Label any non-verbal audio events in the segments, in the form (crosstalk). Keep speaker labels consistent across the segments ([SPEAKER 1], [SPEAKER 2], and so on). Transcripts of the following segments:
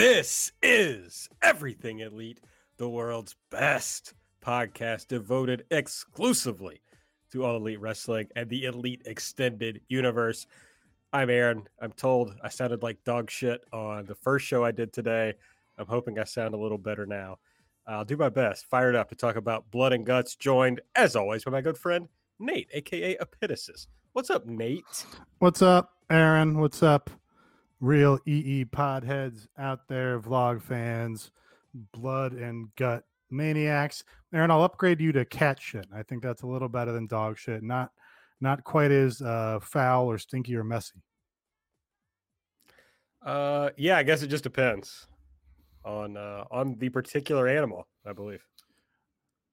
[SPEAKER 1] This is Everything Elite, the world's best podcast devoted exclusively to all elite wrestling and the elite extended universe. I'm Aaron. I'm told I sounded like dog shit on the first show I did today. I'm hoping I sound a little better now. I'll do my best. Fired up to talk about blood and guts, joined as always by my good friend Nate, aka Epitasis. What's up, Nate?
[SPEAKER 2] What's up, Aaron? What's up, real EE podheads out there, vlog fans, blood and gut maniacs? Aaron, I'll upgrade you to cat shit. I think that's a little better than dog shit. Not not quite as uh, foul or stinky or messy.
[SPEAKER 1] Uh, yeah, I guess it just depends on uh, on the particular animal, I believe.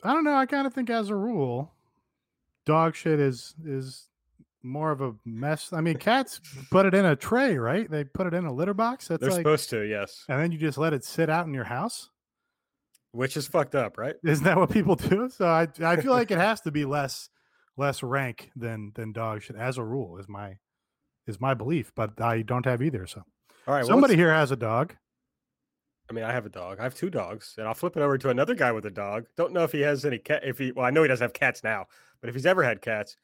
[SPEAKER 2] I don't know. I kind of think, as a rule, dog shit is is more of a mess. I mean, cats put it in a tray, right? They put it in a litter box. That's
[SPEAKER 1] They're
[SPEAKER 2] like,
[SPEAKER 1] supposed to, yes.
[SPEAKER 2] and then you just let it sit out in your house.
[SPEAKER 1] Which is fucked up, right?
[SPEAKER 2] Isn't that what people do? So I I feel like it has to be less less rank than than dog shit as a rule is my is my belief, but I don't have either. So
[SPEAKER 1] All right. well,
[SPEAKER 2] somebody here has a dog.
[SPEAKER 1] I mean, I have a dog. I have two dogs, and I'll flip it over to another guy with a dog. Don't know if he has any cat. If he, well, I know he doesn't have cats now, but if he's ever had cats,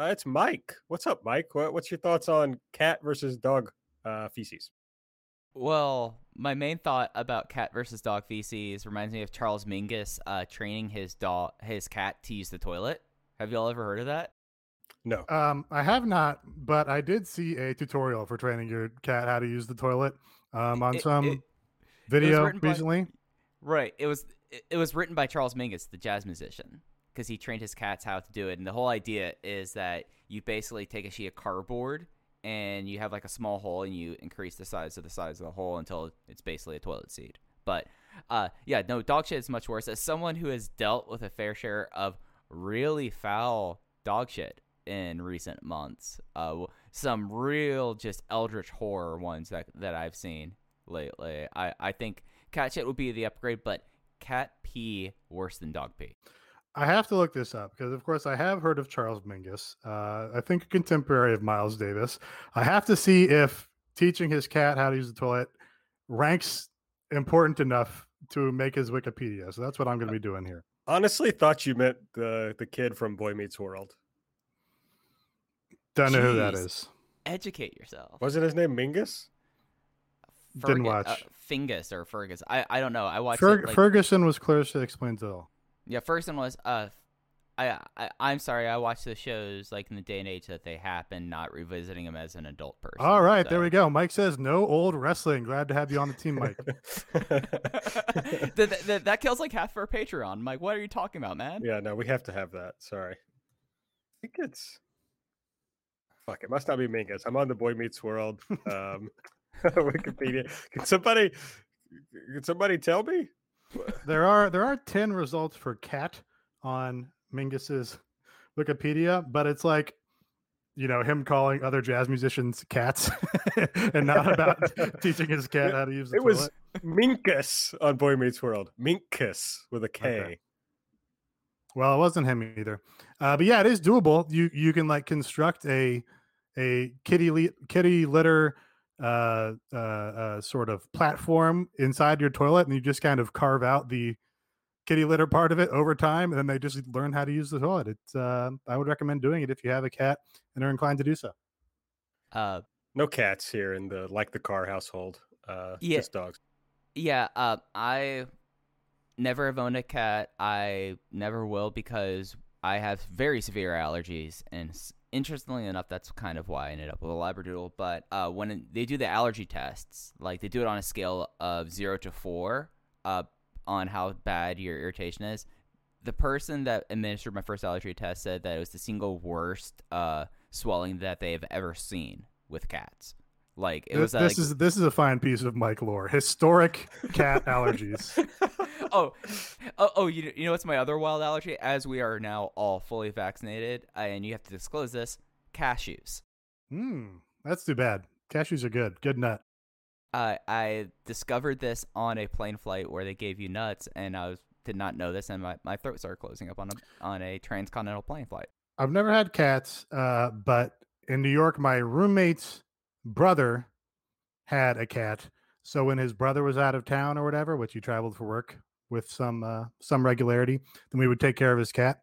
[SPEAKER 1] uh, it's Mike. What's up, Mike? What, what's your thoughts on cat versus dog uh, feces?
[SPEAKER 3] Well, my main thought about cat versus dog feces reminds me of Charles Mingus uh, training his dog, his cat, to use the toilet. Have y'all ever heard of that?
[SPEAKER 1] No.
[SPEAKER 2] Um, I have not, but I did see a tutorial for training your cat how to use the toilet um, on
[SPEAKER 3] It-
[SPEAKER 2] some
[SPEAKER 3] it-
[SPEAKER 2] video
[SPEAKER 3] written by-
[SPEAKER 2] recently.
[SPEAKER 3] Right. It was it, it was written by Charles Mingus, the jazz musician, because he trained his cats how to do it. And the whole idea is that you basically take a sheet of cardboard and you have like a small hole and you increase the size of the size of the hole until it's basically a toilet seat. But uh, yeah, no, dog shit is much worse. As someone who has dealt with a fair share of really foul dog shit in recent months, uh, some real just eldritch horror ones that that I've seen lately. I I think cat shit would be the upgrade, but cat pee worse than dog pee.
[SPEAKER 2] I have to look this up because, of course, I have heard of Charles Mingus. Uh, I think a contemporary of Miles Davis. I have to see if teaching his cat how to use the toilet ranks important enough to make his Wikipedia. So that's what I'm going to be doing here.
[SPEAKER 1] Honestly, thought you meant the the kid from Boy Meets World.
[SPEAKER 2] Don't know who that is.
[SPEAKER 3] Educate yourself.
[SPEAKER 1] Wasn't his name Mingus?
[SPEAKER 2] Didn't watch.
[SPEAKER 3] Uh, Fingus or Fergus. I, I don't know. I watched
[SPEAKER 2] Fer-
[SPEAKER 3] it, like,
[SPEAKER 2] Ferguson was Clarissa explains it all.
[SPEAKER 3] Yeah, first one was uh I, I I'm sorry, I watched the shows like in the day and age that they happen, not revisiting them as an adult person.
[SPEAKER 2] All right, there we go. Mike says no old wrestling. Glad to have you on the team, Mike. (laughs)
[SPEAKER 3] that, that, that- that kills like half of our Patreon. I'm what are you talking about, man?
[SPEAKER 1] yeah, no, we have to have that. Sorry. I think it's. Fuck, it must not be Mingus. I'm on the Boy Meets World um, (laughs) Wikipedia. Can somebody, can somebody tell me?
[SPEAKER 2] There are there are 10 results for cat on Mingus's Wikipedia, but it's like you know him calling other jazz musicians cats (laughs) and not about (laughs) teaching his cat how to use the
[SPEAKER 1] It was. Minkus on Boy Meets World. Minkus with a K.
[SPEAKER 2] Okay. Well, it wasn't him either. Uh, but yeah, it is doable. You you can like construct a a kitty kitty litter uh, uh, uh, sort of platform inside your toilet, and you just kind of carve out the kitty litter part of it over time, and then they just learn how to use the toilet. It's uh, I would recommend doing it if you have a cat and are inclined to do so.
[SPEAKER 3] Uh
[SPEAKER 1] No cats here in the like the car household. Uh,
[SPEAKER 3] Yeah.
[SPEAKER 1] just dogs.
[SPEAKER 3] yeah, uh I never have owned a cat. I never will because I have very severe allergies and s- interestingly enough, that's kind of why I ended up with a labradoodle. But uh, when they do the allergy tests, like they do it on a scale of zero to four, uh, on how bad your irritation is. The person that administered my first allergy test said that it was the single worst uh, swelling that they have ever seen with cats. Like it
[SPEAKER 2] Th-
[SPEAKER 3] was. uh,
[SPEAKER 2] this
[SPEAKER 3] like,
[SPEAKER 2] is this is a fine piece of Mike lore. Historic cat allergies. (laughs)
[SPEAKER 3] oh, oh, oh, you, you know what's my other wild allergy? As we are now all fully vaccinated, and you have to disclose this, cashews.
[SPEAKER 2] Hmm, that's too bad. Cashews are good. Good nut.
[SPEAKER 3] Uh, I discovered this on a plane flight where they gave you nuts, and I was, did not know this, and my, my throat started closing up on a on a transcontinental plane flight.
[SPEAKER 2] I've never had cats, uh, but in New York, my roommate's brother had a cat. So when his brother was out of town or whatever, which he traveled for work with some uh, some regularity, then we would take care of his cat.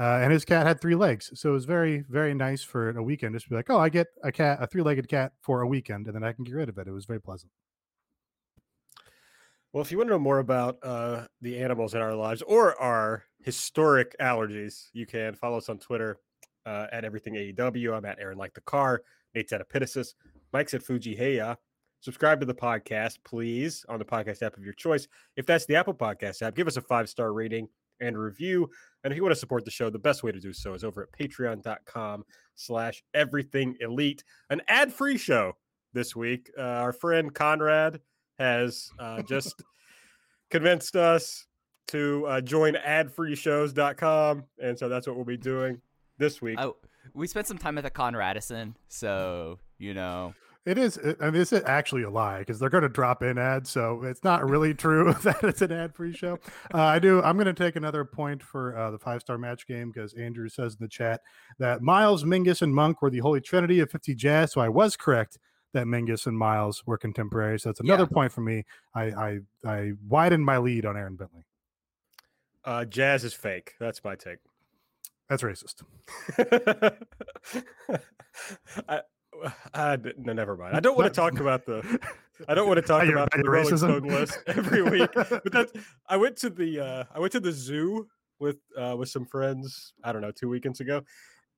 [SPEAKER 2] Uh, and his cat had three legs, so it was very very nice for a weekend. Just be like, oh, I get a cat, a three legged cat for a weekend, and then I can get rid of it. It was very pleasant.
[SPEAKER 1] Well, if you want to know more about uh, the animals in our lives or our historic allergies, you can follow us on Twitter uh, at Everything AEW. I'm at Aaron Like the Car. Nate's at Epitasis. Mike's at Fuji Heya. Subscribe to the podcast, please, on the podcast app of your choice. If that's the Apple Podcast app, give us a five star rating and review. And if you want to support the show, the best way to do so is over at patreon.com slash everything elite, an ad free show this week. Uh, our friend Conrad has uh, just (laughs) convinced us to uh, join adfreeshows.com. And so that's what we'll be doing this week.
[SPEAKER 3] Oh, we spent some time at the Conradison, so you know.
[SPEAKER 2] It is. I mean, it's actually a lie because they're going to drop in ads, so it's not (laughs) really true (laughs) that it's an ad-free show. Uh, I do. I'm going to take another point for uh, the five-star match game because Andrew says in the chat that Miles, Mingus, and Monk were the holy trinity of 50 Jazz. So I was correct that Mingus and Miles were contemporaries. So that's another
[SPEAKER 3] Yeah.
[SPEAKER 2] point for me. I I, I widened my lead on Aaron Bentley.
[SPEAKER 1] Uh, jazz is fake. That's my take.
[SPEAKER 2] That's racist. (laughs)
[SPEAKER 1] I, (laughs) No, never mind. I don't want to talk (laughs) about the. I don't want to talk about the Rolling
[SPEAKER 2] racism?
[SPEAKER 1] Stone list (laughs) every week. But that's. I went to the. Uh, I went to the zoo with uh, with some friends. I don't know, two weekends ago,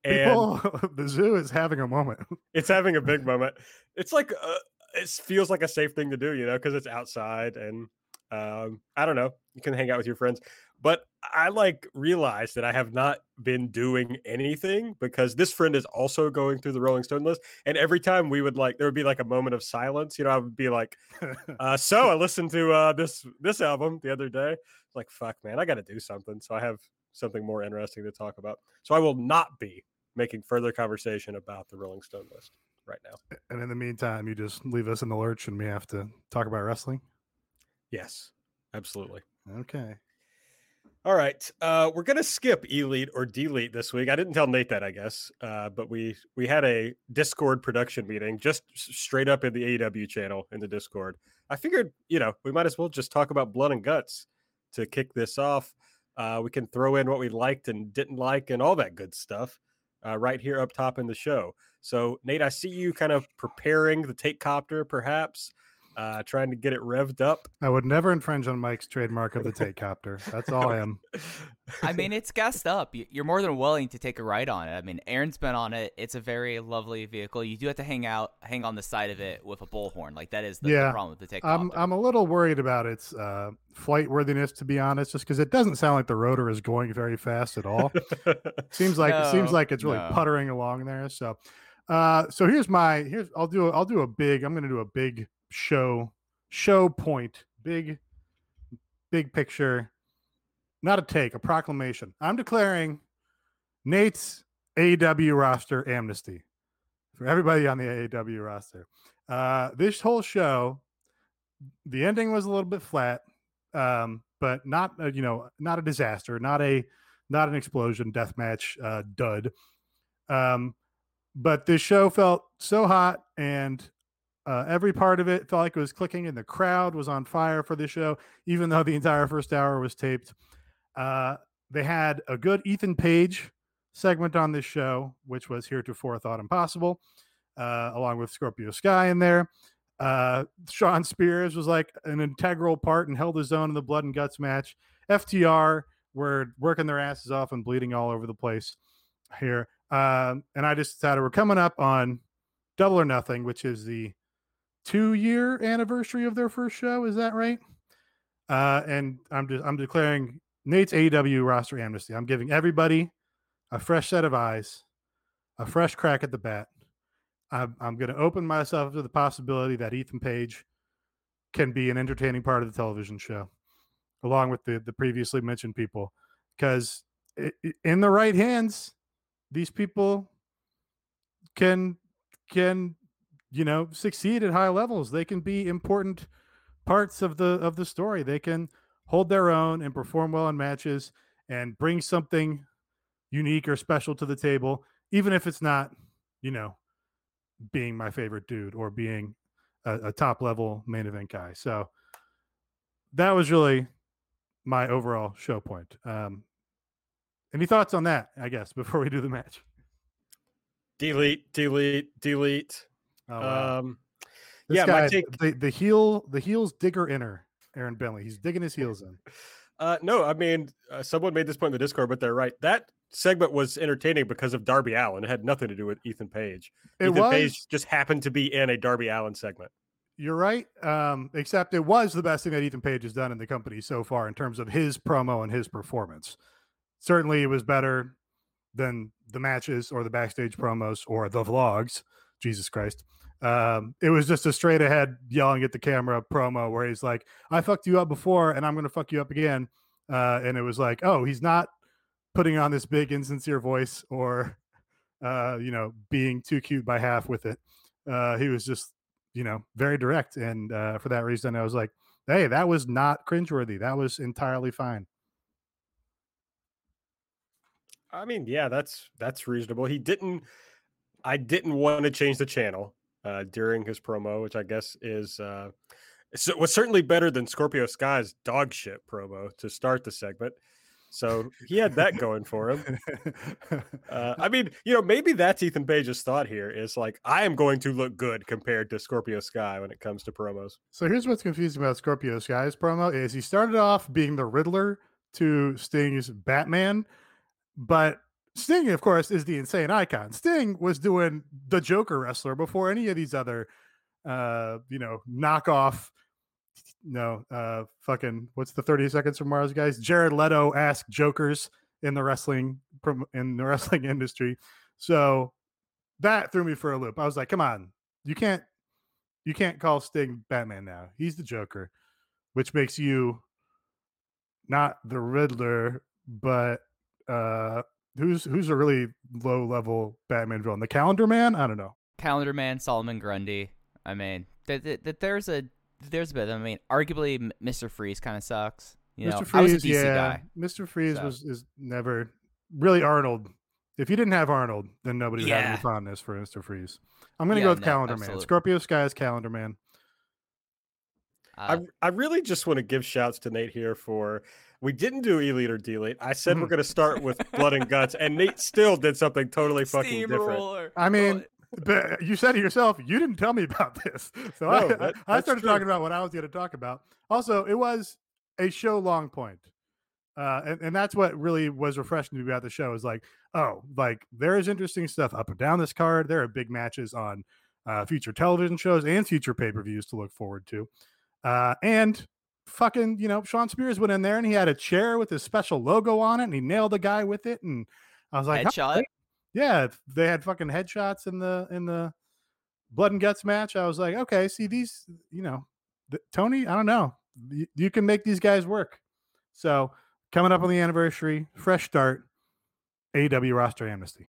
[SPEAKER 1] and
[SPEAKER 2] People, the zoo is having a moment.
[SPEAKER 1] it's having a big moment. It's like uh, it feels like a safe thing to do, you know, because it's outside and um, I don't know, you can hang out with your friends. But I like realized that I have not been doing anything because this friend is also going through the Rolling Stone list, and every time we would like there would be like a moment of silence. You know, I would be like, (laughs) uh, "So I listened to uh, this this album the other day." Like, "Fuck, man, I got to do something." So I have something more interesting to talk about. So I will not be making further conversation about the Rolling Stone list right now.
[SPEAKER 2] and in the meantime, you just leave us in the lurch, and we have to talk about wrestling.
[SPEAKER 1] Yes, absolutely.
[SPEAKER 2] Okay.
[SPEAKER 1] All right, uh, we're gonna skip elite or delete this week. I didn't tell Nate that, I guess, uh, but we we had a Discord production meeting just straight up in the AEW channel in the Discord. I figured, you know, we might as well just talk about blood and guts to kick this off. Uh, we can throw in what we liked and didn't like and all that good stuff uh, right here up top in the show. So, Nate, I see you kind of preparing the take copter, perhaps, uh, trying to get it revved up.
[SPEAKER 2] I would never infringe on Mike's trademark of the (laughs) take copter. That's all I am. (laughs)
[SPEAKER 3] I mean, it's gassed up. You- You're more than willing to take a ride on it. I mean, Aaron's been on it. It's a very lovely vehicle. You do have to hang out, hang on the side of it with a bullhorn. Like that is the, the problem with the take.
[SPEAKER 2] I'm I'm a little worried about its uh, flight worthiness, to be honest, just because it doesn't sound like the rotor is going very fast at all. (laughs) seems like it seems like it's really
[SPEAKER 3] no.
[SPEAKER 2] puttering along there. So, uh, so here's my here's I'll do a, I'll do a big I'm going to do a big show show point big big picture, not a take a proclamation. I'm declaring Nate's AEW roster amnesty for everybody on the AEW roster. Uh, this whole show, the ending was a little bit flat, um, but not you know not a disaster, not a not an explosion death match uh, dud. Um, but this show felt so hot and uh, every part of it felt like it was clicking and the crowd was on fire for the show, even though the entire first hour was taped. Uh, they had a good Ethan Page segment on this show, which was heretofore thought impossible, uh, along with Scorpio Sky in there. Uh, Shawn Spears was like an integral part and held his own in the blood and guts match. FTR were working their asses off and bleeding all over the place here. Um, and I just decided we're coming up on Double or Nothing, which is the two year anniversary of their first show. Is that right? Uh, and I'm just I'm declaring Nate's AEW roster amnesty. I'm giving everybody a fresh set of eyes, a fresh crack at the bat. I'm, I'm going to open myself to the possibility that Ethan Page can be an entertaining part of the television show, along with the the previously mentioned people, because in the right hands, these people can can you know succeed at high levels. They can be important parts of the of the story. They can hold their own and perform well in matches and bring something unique or special to the table, even if it's not, you know, being my favorite dude or being a, a top level main event guy. So that was really my overall show point. Um, any thoughts on that? I guess (laughs) before we do the match.
[SPEAKER 1] Delete, delete, delete.
[SPEAKER 2] Oh, wow.
[SPEAKER 1] Um,
[SPEAKER 2] This
[SPEAKER 1] yeah,
[SPEAKER 2] guy,
[SPEAKER 1] my take.
[SPEAKER 2] the, the heel, the heels digger inner Aaron Bentley. He's digging his heels in. (laughs)
[SPEAKER 1] Uh, no, I mean, uh, someone made this point in the Discord, but they're right. That segment was entertaining because of Darby Allin. It had nothing to do with Ethan Page.
[SPEAKER 2] It
[SPEAKER 1] Ethan
[SPEAKER 2] was.
[SPEAKER 1] Page just happened to be in a Darby Allin segment.
[SPEAKER 2] You're right. Um, except it was the best thing that Ethan Page has done in the company so far in terms of his promo and his performance. Certainly, it was better than the matches or the backstage promos or the vlogs. Jesus Christ. Um, it was just a straight ahead yelling at the camera promo where he's like, I fucked you up before and I'm going to fuck you up again. Uh, and it was like, oh, he's not putting on this big, insincere voice or, (laughs) uh, you know, being too cute by half with it. Uh, he was just you know, very direct. And uh, for that reason, I was like, hey, that was not cringeworthy. That was entirely fine.
[SPEAKER 1] I mean, yeah, that's that's reasonable. He didn't. I didn't want to change the channel uh, during his promo, which I guess is uh, so was certainly better than Scorpio Sky's dog shit promo to start the segment. So he had that going for him. Uh, I mean, you know, maybe that's Ethan Page's thought here is like, I am going to look good compared to Scorpio Sky when it comes to promos.
[SPEAKER 2] so here's what's confusing about Scorpio Sky's promo is he started off being the Riddler to Sting's Batman, but Sting, of course, is the insane icon. Sting was doing the Joker wrestler before any of these other, uh, you know, knockoff. No, uh, fucking what's the thirty seconds from Mars, guys? Jared Leto ask Jokers in the wrestling in the (laughs) wrestling industry. So that threw me for a loop. I was like, come on, you can't, you can't call Sting Batman now. He's the Joker, which makes you not the Riddler, but uh who's who's a really low level Batman villain? The Calendar Man? I don't know.
[SPEAKER 3] Calendar Man, Solomon Grundy. I mean, th- th- th- there's a there's a bit. I mean, arguably, Mr. Freeze kind of sucks. You know,
[SPEAKER 2] Mr.
[SPEAKER 3] I was a
[SPEAKER 2] Freeze,
[SPEAKER 3] DC
[SPEAKER 2] yeah.
[SPEAKER 3] guy.
[SPEAKER 2] Mr. Freeze
[SPEAKER 3] so.
[SPEAKER 2] was is never really Arnold. If you didn't have Arnold, then nobody would have any fondness for Mr. Freeze. I'm gonna
[SPEAKER 3] Yeah,
[SPEAKER 2] go with
[SPEAKER 3] no,
[SPEAKER 2] Calendar Man. Scorpio Sky is Calendar Man.
[SPEAKER 1] I,
[SPEAKER 3] Uh,
[SPEAKER 1] I really just want to give shouts to Nate here for we didn't do elite or delete. I said we're
[SPEAKER 2] Mhm.
[SPEAKER 1] going to start with blood and guts, and Nate still did something totally fucking different.
[SPEAKER 3] Steamroller.
[SPEAKER 2] I mean, But you said it yourself. You didn't tell me about (laughs) this, so
[SPEAKER 1] No,
[SPEAKER 2] I,
[SPEAKER 1] that-
[SPEAKER 2] I, I started
[SPEAKER 1] true.
[SPEAKER 2] talking about what I was going to talk about. Also, it was a show long point, uh, and and that's what really was refreshing to me about the show. Is like, oh, like there is interesting stuff up and down this card. There are big matches on uh, future television shows and future pay per views to look forward to, uh, and fucking you know Shawn Spears went in there and he had a chair with his special logo on it and he nailed the guy with it and I was like,
[SPEAKER 3] headshot.
[SPEAKER 2] yeah, they had fucking headshots in the in the blood and guts match. I was like, okay, see these, you know, th- Tony. I don't know, you, you can make these guys work. So coming up on the anniversary, fresh start, AW roster amnesty.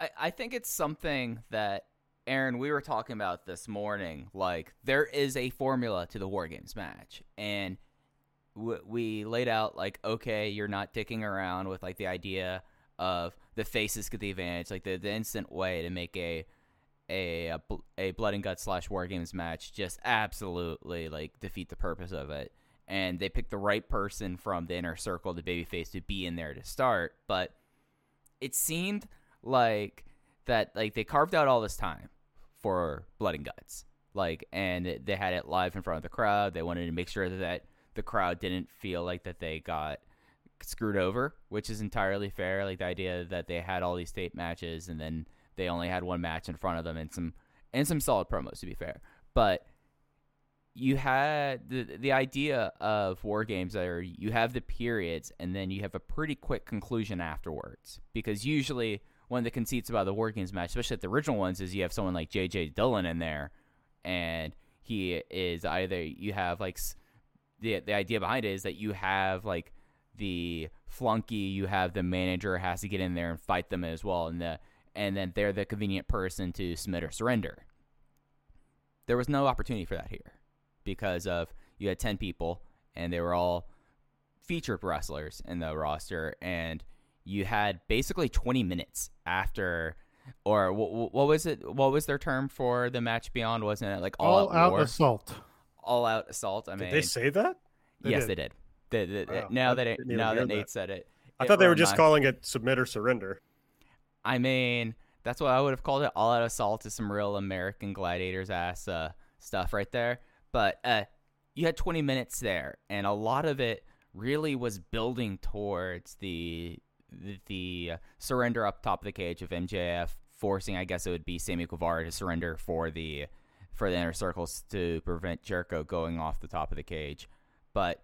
[SPEAKER 3] I, I think it's something that Aaron, we were talking about this morning. Like there is a formula to the War Games match, and we laid out like, okay, you're not dicking around with like the idea of the faces get the advantage, like the, the instant way to make a a a, a blood and guts slash War Games match just absolutely like defeat the purpose of it. And they picked the right person from the inner circle, the babyface, to be in there to start, but it seemed like that like they carved out all this time for blood and guts. Like and they had it live in front of the crowd. They wanted to make sure that the crowd didn't feel like that they got screwed over which is entirely fair. Like the idea that they had all these state matches and then they only had one match in front of them and some and some solid promos to be fair. But you had the the idea of war games are you have the periods and then you have a pretty quick conclusion afterwards. Because usually one of the conceits about the War Games match, especially the original ones, is you have someone like J.J. Dillon in there, and he is either you have like the the idea behind it is that you have like the flunky, you have the manager has to get in there and fight them as well, and the and then they're the convenient person to submit or surrender. There was no opportunity for that here because of you had 10 people and they were all featured wrestlers in the roster and you had basically 20 minutes after or what, what was it what was their term for the match beyond wasn't it like all,
[SPEAKER 2] all out,
[SPEAKER 3] war?
[SPEAKER 2] assault
[SPEAKER 3] all out assault i
[SPEAKER 1] Did
[SPEAKER 3] mean
[SPEAKER 1] they say that?
[SPEAKER 2] They
[SPEAKER 3] yes
[SPEAKER 2] did.
[SPEAKER 3] they did They- they- they-
[SPEAKER 1] Wow,
[SPEAKER 3] now that it, now
[SPEAKER 1] hear
[SPEAKER 3] that
[SPEAKER 1] that.
[SPEAKER 3] nate said it
[SPEAKER 1] I
[SPEAKER 3] it
[SPEAKER 1] thought they were just
[SPEAKER 3] reminded-
[SPEAKER 1] calling it submit or surrender.
[SPEAKER 3] I mean, that's what I would have called it. All out assault is some real American gladiators ass uh, stuff right there. But uh, you had 20 minutes there, and a lot of it really was building towards the the, surrender up top of the cage of MJF, forcing I guess it would be Sammy Guevara to surrender for the for the inner circles to prevent Jericho going off the top of the cage. But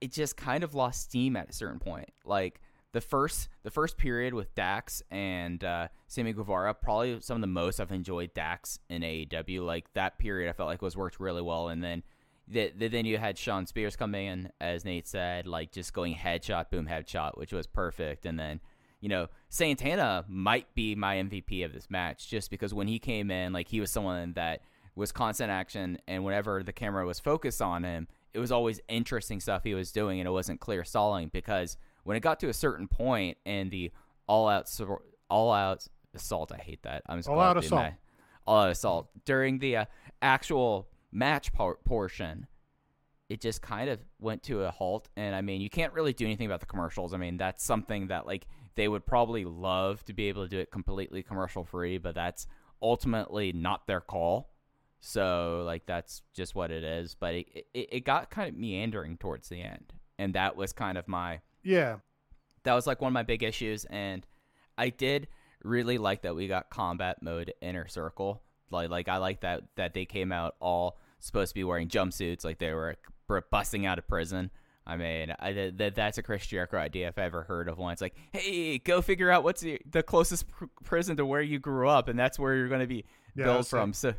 [SPEAKER 3] it just kind of lost steam at a certain point. Like the first the first period with Dax and uh, Sammy Guevara, probably some of the most I've enjoyed Dax in AEW. Like that period, I felt like was worked really well. And then the, the, then you had Shawn Spears come in, as Nate said, like just going headshot, boom, headshot, which was perfect. And then you know Santana might be my MVP of this match, just because when he came in, like he was someone that was constant action, and whenever the camera was focused on him, it was always interesting stuff he was doing, and it wasn't clear stalling because when it got to a certain point and the all out all out assault, I hate that. I'm just
[SPEAKER 2] All out assault.
[SPEAKER 3] all out assault during the uh, actual match por- portion. It just kind of went to a halt, and I mean, you can't really do anything about the commercials. I mean, that's something that like they would probably love to be able to do it completely commercial free, but that's ultimately not their call. So like that's just what it is. But it, it, it got kind of meandering towards the end, and that was kind of my
[SPEAKER 2] yeah
[SPEAKER 3] that was like one of my big issues and i did really like that we got combat mode inner circle like like i like that that they came out all supposed to be wearing jumpsuits like they were busting out of prison. I mean I, that that's a chris jericho idea if i ever heard of one. It's like hey go figure out what's the, the closest pr- prison to where you grew up and that's where you're going to be
[SPEAKER 2] Yeah,
[SPEAKER 3] billed from. so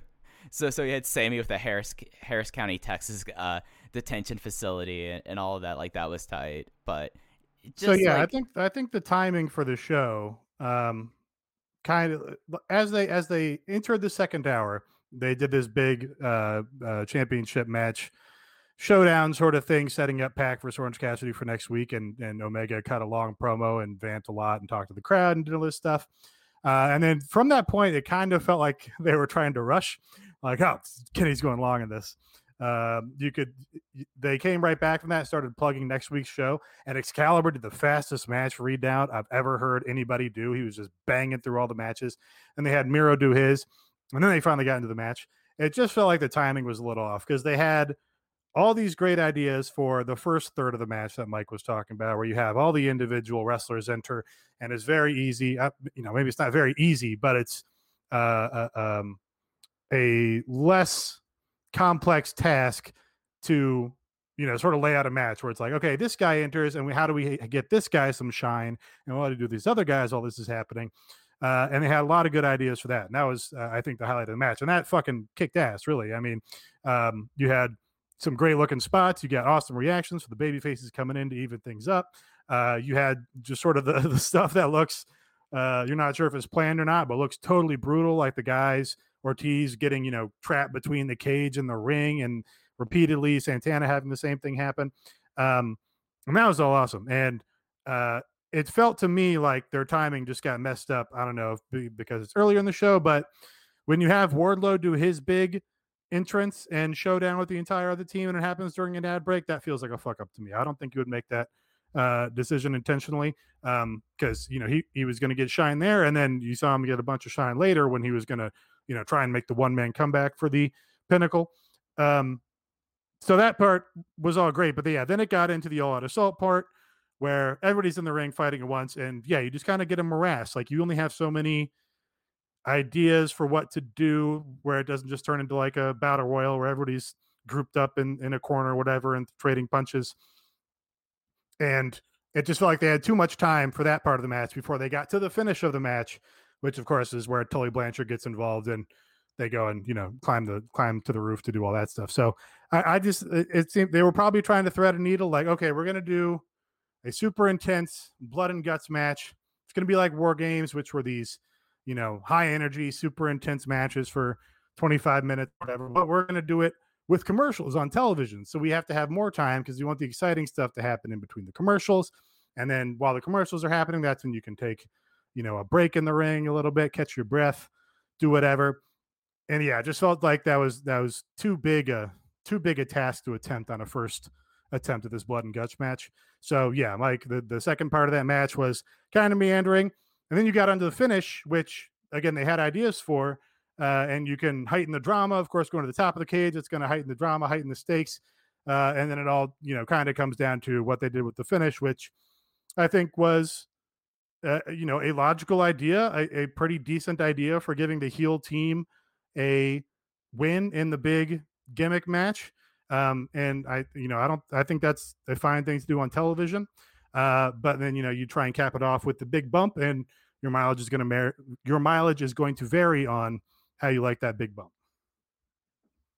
[SPEAKER 3] so so you had sammy with the harris harris county texas uh detention facility and, and all of that like that was tight. But
[SPEAKER 2] so yeah, I think I think the timing for the show, um, kind of as they as they entered the second hour, they did this big uh, uh, championship match showdown sort of thing, setting up PAC versus Orange Cassidy for next week, and and Omega cut a long promo and vant a lot and talked to the crowd and did all this stuff. Uh, and then from that point, it kind of felt like (laughs) they were trying to rush, like, oh, Kenny's going long in this. Um, you could, they came right back from that, started plugging next week's show, and Excalibur did the fastest match read down I've ever heard anybody do. He was just banging through all the matches, and they had Miro do his, and then they finally got into the match. It just felt like the timing was a little off because they had all these great ideas for the first third of the match that Mike was talking about, where you have all the individual wrestlers enter, and it's very easy. Uh, you know, maybe it's not very easy, but it's uh, uh, um, a less complex task to you know sort of lay out a match where it's like okay this guy enters and we, how do we get this guy some shine and what do we do these other guys while this is happening uh, and they had a lot of good ideas for that and that was uh, i think the highlight of the match and that fucking kicked ass really i mean um, you had some great looking spots you got awesome reactions for the baby faces coming in to even things up uh, you had just sort of the, (laughs) the stuff that looks uh, you're not sure if it's planned or not but looks totally brutal like the guys Ortiz getting, you know, trapped between the cage and the ring and repeatedly Santana having the same thing happen. Um, and that was all awesome. And uh, it felt to me like their timing just got messed up. I don't know if because it's earlier in the show, but when you have Wardlow do his big entrance and showdown with the entire other team and it happens during an ad break, that feels like a fuck up to me. I don't think you would make that uh, decision intentionally because, you know, he, he was going to get shine there. And then you saw him get a bunch of shine later when he was going to you know try and make the one man comeback for the pinnacle um so that part was all great but yeah then it got into the all out assault part where everybody's in the ring fighting at once and yeah you just kind of get a morass like you only have so many ideas for what to do where it doesn't just turn into like a battle royal where everybody's grouped up in in a corner or whatever and trading punches and it just felt like they had too much time for that part of the match before they got to the finish of the match, which of course is where Tully Blanchard gets involved and they go and you know climb the climb to the roof to do all that stuff. So I, I just it, it seemed they were probably trying to thread a needle, like okay, we're gonna do a super intense blood and guts match. It's gonna be like War Games, which were these you know high energy, super intense matches for 25 minutes, whatever. But we're gonna do it with commercials on television. So we have to have more time because we want the exciting stuff to happen in between the commercials. And then while the commercials are happening, that's when you can take, you know, a break in the ring a little bit, catch your breath, do whatever. And yeah, just felt like that was that was too big a too big a task to attempt on a first attempt at this blood and guts match. So yeah, like the, the second part of that match was kind of meandering. And then you got onto the finish, which again they had ideas for, uh, and you can heighten the drama. Of course, going to the top of the cage, it's going to heighten the drama, heighten the stakes, uh, and then it all you know kind of comes down to what they did with the finish, which I think was. Uh, you know, a logical idea, a, a pretty decent idea for giving the heel team a win in the big gimmick match. Um, and I, you know, I don't, I think that's a fine thing to do on television. Uh, but then, you know, you try and cap it off with the big bump and your mileage is going to, mer- your mileage is going to vary on how you like that big bump.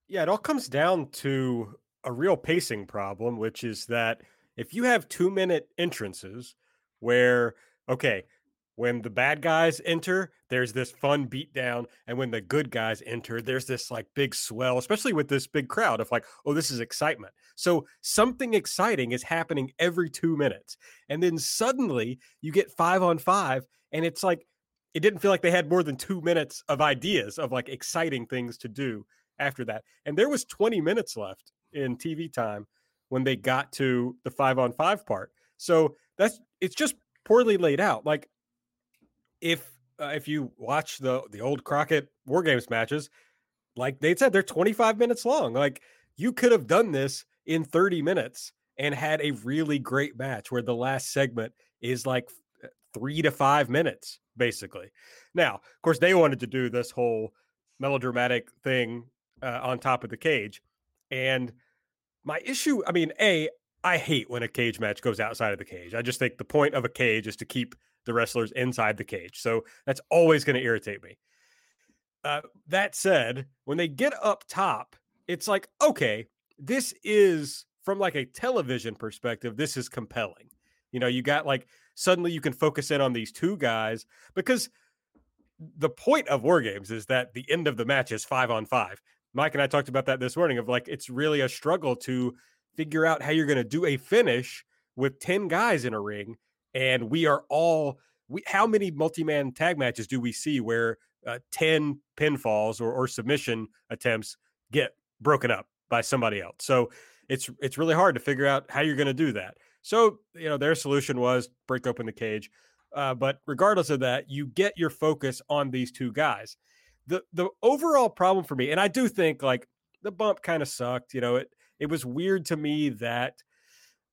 [SPEAKER 1] Yeah, it all comes down to a real pacing problem, which is that if you have two minute entrances where, okay, when the bad guys enter, there's this fun beatdown. And when the good guys enter, there's this like big swell, especially with this big crowd of like, oh, this is excitement. So something exciting is happening every two minutes. And then suddenly you get five on five, and it's like, it didn't feel like they had more than two minutes of ideas of like exciting things to do after that. And there was 20 minutes left in TV time when they got to the five on five part. So that's it's just poorly laid out. Like if uh, if you watch the the old Crockett War Games matches, like they said, they're 25 minutes long. Like you could have done this in 30 minutes and had a really great match where the last segment is like three to five minutes, basically. Now, of course, they wanted to do this whole melodramatic thing uh, on top of the cage. And my issue, I mean, A, I hate when a cage match goes outside of the cage. I just think the point of a cage is to keep the wrestlers inside the cage. So that's always going to irritate me. Uh, that said, when they get up top, it's like, okay, this is from like a television perspective, this is compelling. You know, you got like suddenly you can focus in on these two guys because the point of war games is that the end of the match is five on five. Mike and I talked about that this morning of like it's really a struggle to figure out how you're going to do a finish with 10 guys in a ring and we are all we how many multi-man tag matches do we see where uh, 10 pinfalls or, or submission attempts get broken up by somebody else? So it's it's really hard to figure out how you're going to do that. So you know their solution was break open the cage uh, but regardless of that you get your focus on these two guys. The the overall problem for me and i do think like the bump kind of sucked you know it it was weird to me that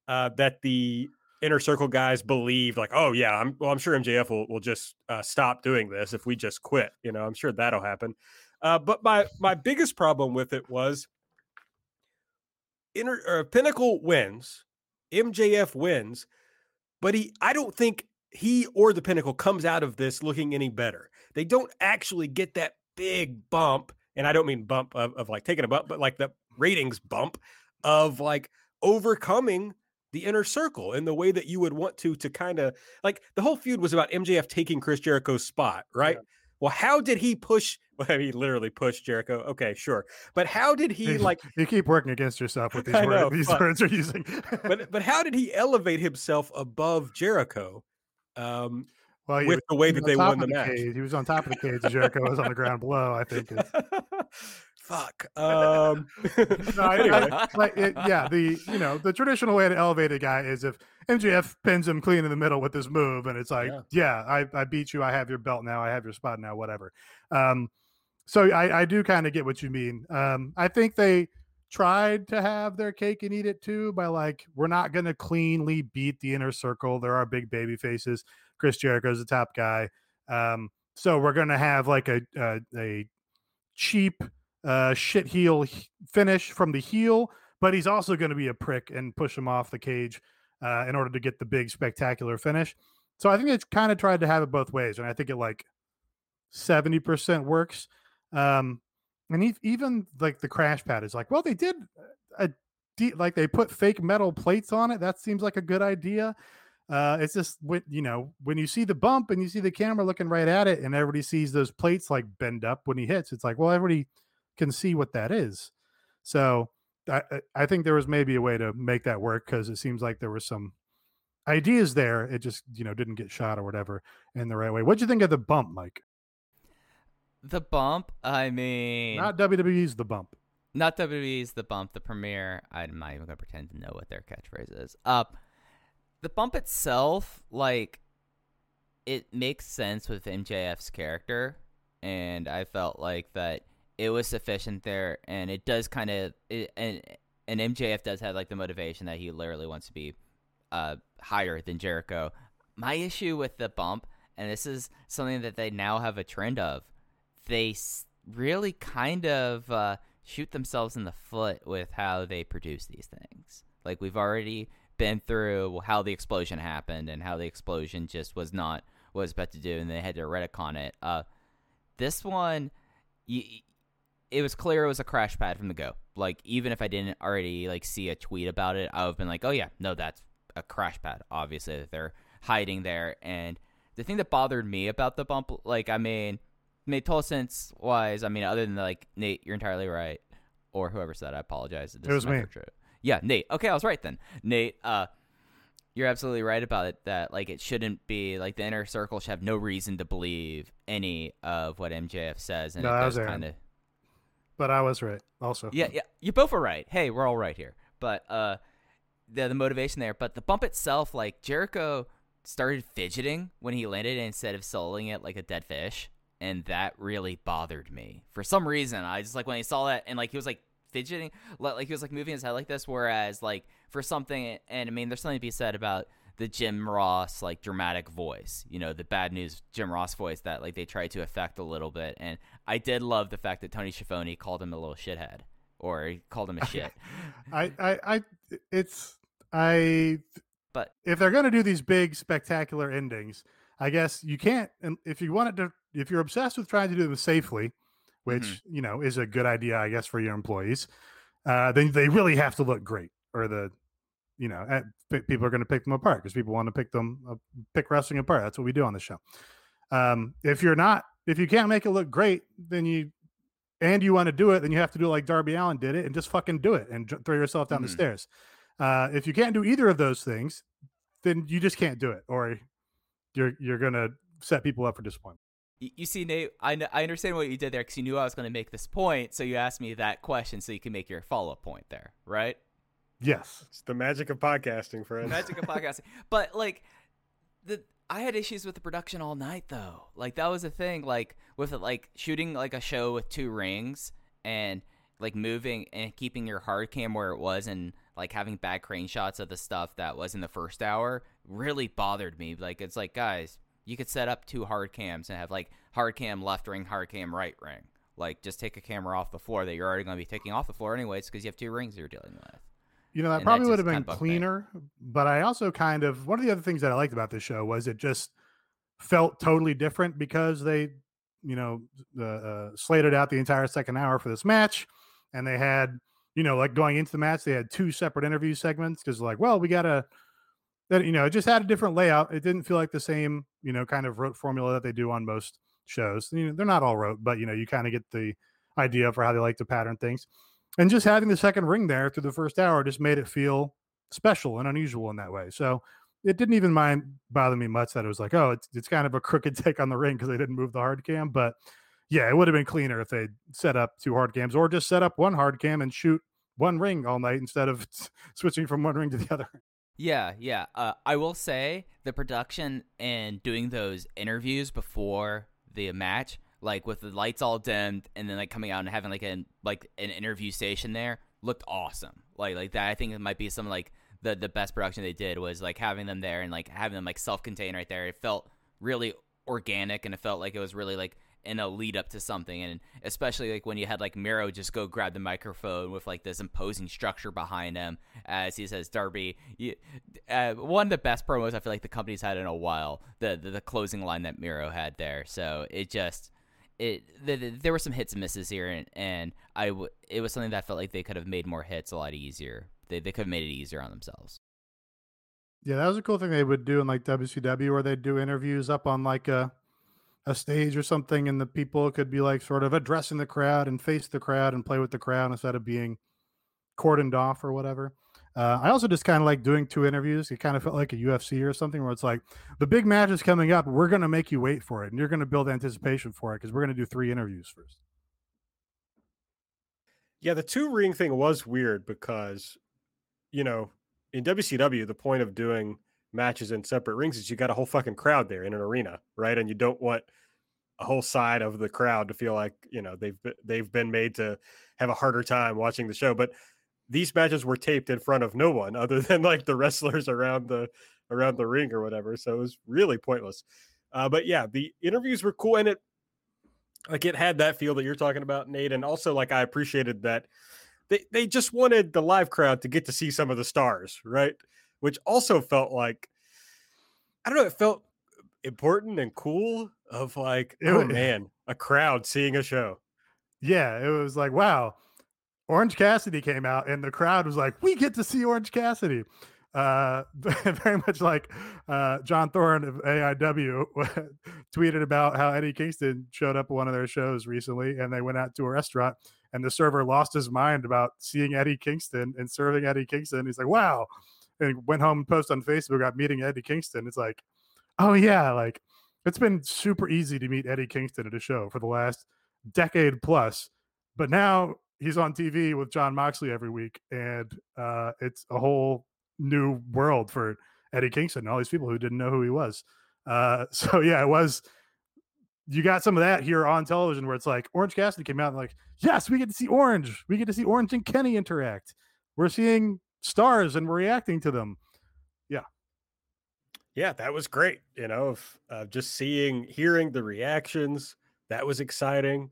[SPEAKER 1] uh, that the inner circle guys believed like, oh yeah, I'm well, I'm sure MJF will will just uh, stop doing this if we just quit. You know, I'm sure that'll happen. Uh, but my my biggest problem with it was inner uh, Pinnacle wins, MJF wins, but he I don't think he or the Pinnacle comes out of this looking any better. They don't actually get that big bump, and I don't mean bump of, of like taking a bump, but like the ratings bump of like overcoming the inner circle in the way that you would want to to kind of like the whole feud was about MJF taking Chris Jericho's spot, right? Yeah. Well, how did he push? (laughs) Well, he literally pushed Jericho. Okay, sure, but how did (laughs) he like?
[SPEAKER 2] You keep working against yourself with (laughs) these words. Know, these but, words are using.
[SPEAKER 1] but but how did he elevate himself above Jericho? Um,
[SPEAKER 2] well,
[SPEAKER 1] with the way that they won the, the match,
[SPEAKER 2] cage. he was on top of the cage. Jericho was on the ground below. I think.
[SPEAKER 1] Fuck. (laughs) Um,
[SPEAKER 2] no, anyway. I, it, (laughs) yeah, the you know the traditional way to elevate a guy is if MJF pins him clean in the middle with this move, and it's like, yeah, yeah I, I beat you. I have your belt now. I have your spot now. Whatever. Um, so I, I do kind of get what you mean. Um, I think they tried to have their cake and eat it too by like we're not going to cleanly beat the inner circle. There are big baby faces. Chris Jericho's the top guy. Um, so we're going to have like a, a, a cheap shit heel finish from the heel, but he's also going to be a prick and push him off the cage uh, in order to get the big spectacular finish. So I think it's kind of tried to have it both ways, and I think it like seventy percent works. Um, and e- even like the crash pad is like, well, they did a de- like they put fake metal plates on it. That seems like a good idea. Uh, it's just when you know when you see the bump and you see the camera looking right at it, and everybody sees those plates like bend up when he hits. It's like, well, everybody can see what that is. So I, I think there was maybe a way to make that work because it seems like there was some ideas there. It just you know didn't get shot or whatever in the right way. What'd you think of the bump, Mike?
[SPEAKER 3] The bump, I mean,
[SPEAKER 2] Not WWE's the bump.
[SPEAKER 3] not WWE's the bump, the premiere. I'm not even gonna pretend to know what their catchphrase is. Uh, the bump itself, like, it makes sense with MJF's character, and I felt like that it was sufficient there, and it does kind of, and and MJF does have like the motivation that he literally wants to be uh higher than Jericho. My issue with the bump, and this is something that they now have a trend of, they really kind of uh, shoot themselves in the foot with how they produce these things. Like we've already been through how the explosion happened and how the explosion just was not what was about to do, and they had to retcon it. Uh, this one, you, it was clear it was a crash pad from the go. Like even if I didn't already like see a tweet about it, I would have been like, oh yeah, no, that's a crash pad. Obviously, that they're hiding there. And the thing that bothered me about the bump, like I mean, made total sense wise. I mean, other than like Nate, you're entirely right, or whoever said I apologize. This
[SPEAKER 2] It was me.
[SPEAKER 3] Yeah, Nate. Okay, I was right then. Nate, uh, you're absolutely right about it. That like it shouldn't be like the inner circle should have no reason to believe any of what MJF says, and
[SPEAKER 2] No,
[SPEAKER 3] it does kind of.
[SPEAKER 2] But I was right also.
[SPEAKER 3] Yeah, yeah, you both were right. Hey, we're all right here. But uh, the the motivation there, but the bump itself, like Jericho started fidgeting when he landed instead of soloing it like a dead fish, and that really bothered me for some reason. I just like when I saw that, and like he was like fidgeting, like he was like moving his head like this. Whereas like for something, and I mean, there's something to be said about the Jim Ross like dramatic voice, you know, the bad news Jim Ross voice that like they tried to affect a little bit. And I did love the fact that Tony Schiavone called him a little shithead or he called him a shit. (laughs)
[SPEAKER 2] I, I, I, it's, I,
[SPEAKER 3] But
[SPEAKER 2] if they're going to do these big spectacular endings, I guess you can't. And if you want it to, if you're obsessed with trying to do them safely, which
[SPEAKER 3] Mm-hmm.
[SPEAKER 2] you know is a good idea, I guess, for your employees, uh, then they really have to look great, or the, you know, pe- people are going to pick them apart because people want to pick them, uh, pick wrestling apart. That's what we do on the show. Um, if you're not, if you can't make it look great, then you, and you want to do it, then you have to do it like Darby Allin did it and just fucking do it and throw yourself down the
[SPEAKER 3] Mhm.
[SPEAKER 2] stairs. Uh, if you can't do either of those things, then you just can't do it, or you're you're gonna set people up for disappointment.
[SPEAKER 3] you see, Nate, I, I understand what you did there because you knew I was going to make this point. So you asked me that question so you can make your follow up point there, right?
[SPEAKER 2] Yes,
[SPEAKER 1] It's the magic of podcasting, friends.
[SPEAKER 3] The magic of podcasting. (laughs) But like the I had issues with the production all night though. Like that was a thing. Like with it, like shooting like a show with two rings and like moving and keeping your hard cam where it was and like having bad crane shots of the stuff that was in the first hour really bothered me. Like it's like guys, you could set up two hard cams and have like hard cam left ring, hard cam right ring. Like just take a camera off the floor that you're already going to be taking off the floor anyways because you have two rings you're dealing with.
[SPEAKER 2] You know that
[SPEAKER 3] And that
[SPEAKER 2] probably would have been
[SPEAKER 3] me.
[SPEAKER 2] cleaner. But I also kind of one of the other things that I liked about this show was it just felt totally different because they, you know, uh, uh, slated out the entire second hour for this match, and they had, you know, like going into the match, they had two separate interview segments because like, well, we gotta. That you know, it just had a different layout. It didn't feel like the same, you know, kind of rote formula that they do on most shows. You know, they're not all rote, but you know, you kind of get the idea for how they like to pattern things. And just having the second ring there through the first hour just made it feel special and unusual in that way. So it didn't even mind bother me much that it was like, oh, it's it's kind of a crooked (laughs) take on the ring because they didn't move the hard cam. But yeah, it would have been cleaner if they set up two hard cams or just set up one hard cam and shoot one ring all night instead of switching from one ring to the (laughs) other.
[SPEAKER 3] Yeah, yeah. Uh, I will say the production and doing those interviews before the match, like with the lights all dimmed, and then like coming out and having like an like an interview station there, looked awesome. Like like that. I think it might be some like the the best production they did was like having them there and like having them like self contained right there. It felt really organic and it felt like it was really like in a lead up to something, and especially like when you had like Miro just go grab the microphone with like this imposing structure behind him as he says, "Darby, you, uh, one of the best promos I feel like the company's had in a while." The the, the closing line that Miro had there, so it just it the, the, there were some hits and misses here, and, and I w- it was something that felt like they could have made more hits a lot easier. They they could have made it easier on themselves.
[SPEAKER 2] Yeah, that was a cool thing they would do in like WCW, where they'd do interviews up on like a a stage or something, and the people could be like sort of addressing the crowd and face the crowd and play with the crowd instead of being cordoned off or whatever. Uh, I also just kind of like doing two interviews. It kind of felt like a UFC or something where it's like the big match is coming up. We're going to make you wait for it, and you're going to build anticipation for it because we're going to do three interviews first.
[SPEAKER 1] Yeah, the two ring thing was weird because, you know, in WCW, the point of doing matches in separate rings is you got a whole fucking crowd there in an arena, right? And you don't want a whole side of the crowd to feel like you know they've they've been made to have a harder time watching the show. But these matches were taped in front of no one other (laughs) than like the wrestlers around the around the ring or whatever. So it was really pointless. Uh, but yeah, the interviews were cool, and it like it had that feel that you're talking about, Nate. And also, like I appreciated that they they just wanted the live crowd to get to see some of the stars, right? Which also felt like I don't know, it felt important and cool of like, oh man, a crowd seeing a show.
[SPEAKER 2] Yeah, it was like, wow, Orange Cassidy came out, and the crowd was like, we get to see Orange Cassidy. Uh, (laughs) very much like uh, John Thorne of AIW (laughs) tweeted about how Eddie Kingston showed up at one of their shows recently, and they went out to a restaurant, and the server lost his mind about seeing Eddie Kingston and serving Eddie Kingston. He's like, "Wow!" and went home and posted on Facebook about meeting Eddie Kingston. It's like, oh yeah, like it's been super easy to meet Eddie Kingston at a show for the last decade plus, but now he's on TV with Jon Moxley every week, and uh, it's a whole new world for Eddie Kingston and all these people who didn't know who he was. Uh, (laughs) so yeah, it was you got some of that here on television where it's like Orange Cassidy came out and like, yes, we get to see Orange. We get to see Orange and Kenny interact. We're seeing stars and we're reacting to them. Yeah.
[SPEAKER 1] Yeah, that was great. You know, of uh, just seeing, hearing the reactions, that was exciting.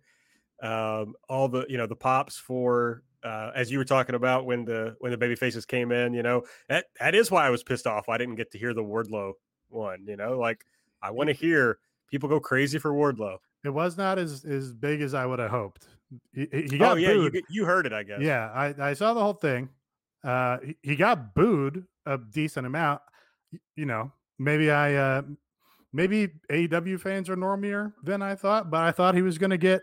[SPEAKER 1] Um, all the, you know, the pops for uh, as you were talking about when the when the baby faces came in, you know, that that is why I was pissed off. I didn't get to hear the Wardlow one, you know, like I want to hear people go crazy for Wardlow.
[SPEAKER 2] It was not as as big as I would have hoped. He, he
[SPEAKER 1] oh,
[SPEAKER 2] got
[SPEAKER 1] oh yeah,
[SPEAKER 2] booed.
[SPEAKER 1] you, you heard it, I guess.
[SPEAKER 2] Yeah, I, I saw the whole thing. Uh, he, he got booed a decent amount. You know, maybe I uh, maybe AEW fans are normier than I thought, but I thought he was going to get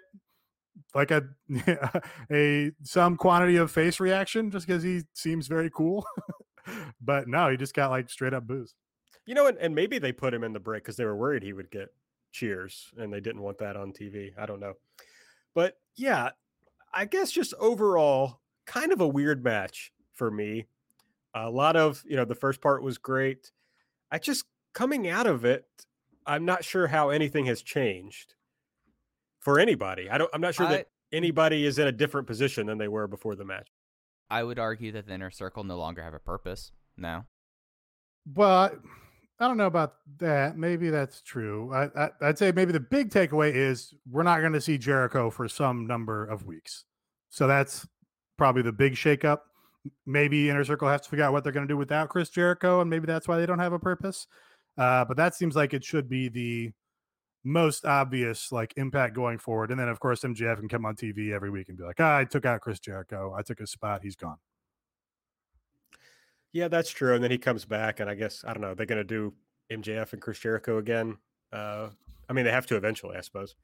[SPEAKER 2] like a (laughs) a some quantity of face reaction just because he seems very cool. (laughs) but no, he just got like straight up booze.
[SPEAKER 1] You know, and, and maybe they put him in the break because they were worried he would get cheers and they didn't want that on TV. I don't know. But yeah, I guess just overall, kind of a weird match for me. A lot of, you know, the first part was great. I just coming out of it, I'm not sure how anything has changed for anybody. I don't I'm not sure I, that anybody is in a different position than they were before the match.
[SPEAKER 3] I would argue that the inner circle no longer have a purpose now.
[SPEAKER 2] Well, I don't know about that. Maybe that's true. I, I, would say maybe the big takeaway is we're not going to see Jericho for some number of weeks. So that's probably the big shakeup. Maybe Inner Circle has to figure out what they're going to do without Chris Jericho, and maybe that's why they don't have a purpose. Uh, but that seems like it should be the most obvious like impact going forward. And then of course MJF can come on TV every week and be like, ah, I took out Chris Jericho. I took his spot. He's gone.
[SPEAKER 1] Yeah, that's true. And then he comes back, and I guess I don't know. They're going to do MJF and Chris Jericho again. Uh, I mean, they have to eventually, I suppose.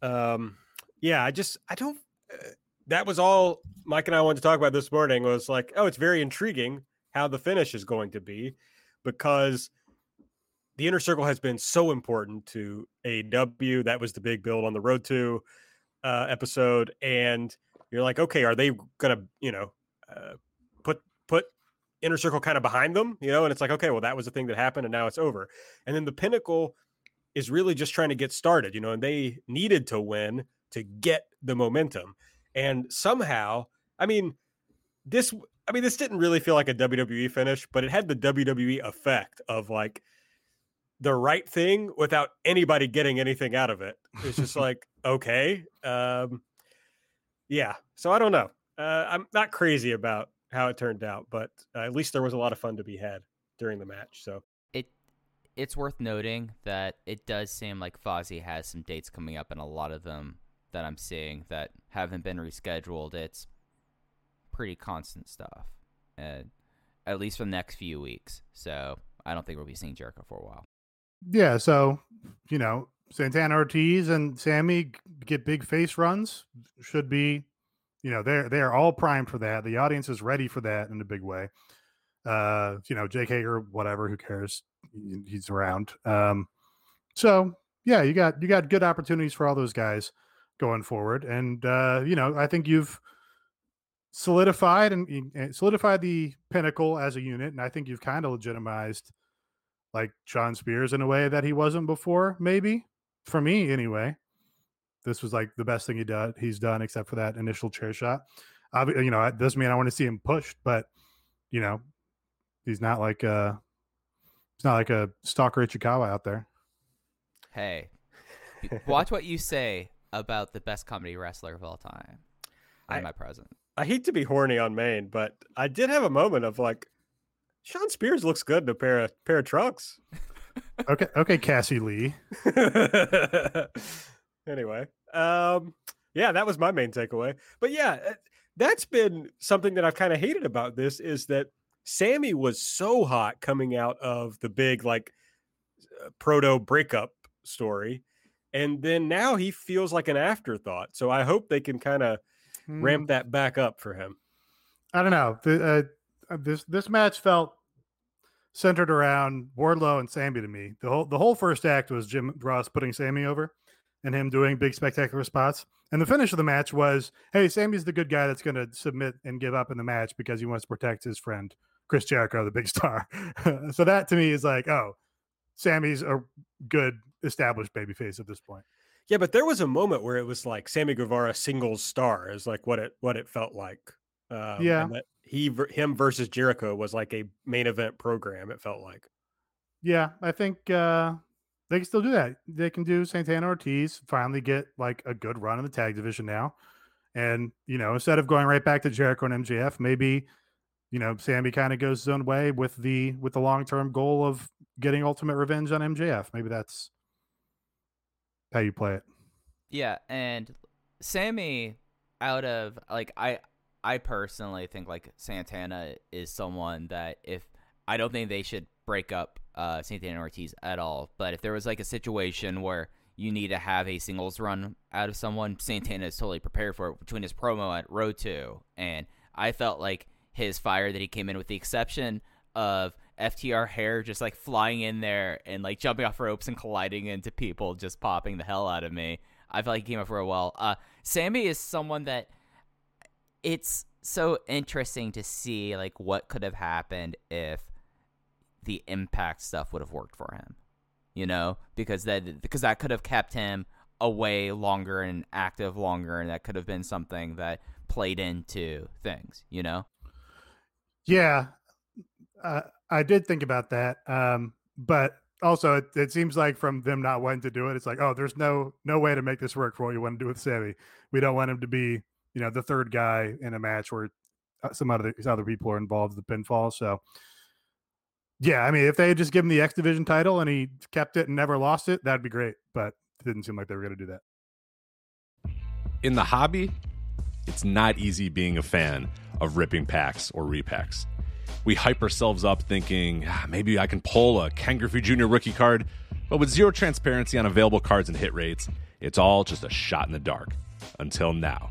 [SPEAKER 1] Um, yeah, I just I don't. Uh, that was all Mike and I wanted to talk about this morning. Was like, oh, it's very intriguing how the finish is going to be because the inner circle has been so important to AEW. That was the big build on the road to uh, episode, and you're like, okay, are they gonna, you know, uh, put put inner circle kind of behind them, you know? And it's like, okay, well, that was the thing that happened, and now it's over. And then the pinnacle is really just trying to get started, you know, and they needed to win to get the momentum, and somehow, I mean, this, I mean, this didn't really feel like a WWE finish, but it had the WWE effect of like the right thing without anybody getting anything out of it. It's just (laughs) like, okay. Um, yeah. So I don't know. Uh, I'm not crazy about how it turned out, but uh, at least there was a lot of fun to be had during the match. So
[SPEAKER 3] it it's worth noting that it does seem like Fozzy has some dates coming up, and a lot of them that I'm seeing that haven't been rescheduled. It's pretty constant stuff, uh, at least for the next few weeks. So I don't think we'll be seeing Jericho for a while.
[SPEAKER 2] Yeah, so you know, Santana Ortiz and Sammy get big face runs. Should be, you know, they're they are all primed for that. The audience is ready for that in a big way. Uh, you know, Jake Hager, whatever, who cares? He's around. Um, so yeah, you got you got good opportunities for all those guys going forward, and uh, you know, I think you've solidified and, and solidified the pinnacle as a unit, and I think you've kind of legitimized like Shawn Spears in a way that he wasn't before, maybe for me anyway. This was like the best thing he done he's done except for that initial chair shot. Uh, you know, it doesn't mean I want to see him pushed, but you know, he's not like a it's not like a stalker Ichikawa out there.
[SPEAKER 3] Hey, (laughs) watch what you say about the best comedy wrestler of all time. In I, my present.
[SPEAKER 1] I hate to be horny on Maine, but I did have a moment of like, Shawn Spears looks good in a pair of pair of trunks.
[SPEAKER 2] okay, okay, Cassie Lee. (laughs)
[SPEAKER 1] anyway, um, yeah, that was my main takeaway. But yeah, uh, that's been something that I've kind of hated about this is that Sammy was so hot coming out of the big like uh, proto breakup story, and then now he feels like an afterthought. So I hope they can kind of hmm. ramp that back up for him.
[SPEAKER 2] I don't know. The, uh, Uh, this this match felt centered around Wardlow and Sammy to me. The whole the whole first act was Jim Ross putting Sammy over and him doing big spectacular spots. And the finish of the match was, hey, Sammy's the good guy that's going to submit and give up in the match because he wants to protect his friend Chris Jericho, the big (laughs) star. (laughs) so that to me is like, oh, Sammy's a good established babyface at this point.
[SPEAKER 1] Yeah, but there was a moment where it was like Sammy Guevara singles star is like what it what it felt like. Um,
[SPEAKER 2] yeah,
[SPEAKER 1] he him versus Jericho was like a main event program. It felt like.
[SPEAKER 2] Yeah, I think uh, they can still do that. They can do Santana Ortiz finally get like a good run in the tag division now, and you know instead of going right back to Jericho and MJF, maybe you know Sammy kind of goes his own way with the with the long term goal of getting ultimate revenge on MJF. Maybe that's how you play it.
[SPEAKER 3] Yeah, and Sammy out of like I I personally think like Santana is someone that if I don't think they should break up uh, Santana Ortiz at all. But if there was like a situation where you need to have a singles run out of someone, Santana is totally prepared for it between his promo at Road 2. And I felt like his fire that he came in with the exception of FTR hair just like flying in there and like jumping off ropes and colliding into people, just popping the hell out of me. I felt like he came up real well. Uh, Sammy is someone that it's so interesting to see like what could have happened if the impact stuff would have worked for him you know? Because that because that could have kept him away longer and active longer and that could have been something that played into things you know?
[SPEAKER 2] Yeah. Uh, i did think about that um, but also it, it, seems like from them not wanting to do it it's like oh there's no no way to make this work for what you want to do with sammy. We don't want him to be you know the third guy in a match where uh, some other other people are involved with the pinfall. So yeah, I mean, if they had just given the X Division title and he kept it and never lost it, that'd be great. But it didn't seem like they were going to do that.
[SPEAKER 4] In the hobby, it's not easy being a fan of ripping packs or repacks. We hype ourselves up thinking ah, maybe I can pull a Ken Griffey Jr. rookie card, but with zero transparency on available cards and hit rates, it's all just a shot in the dark. Until now.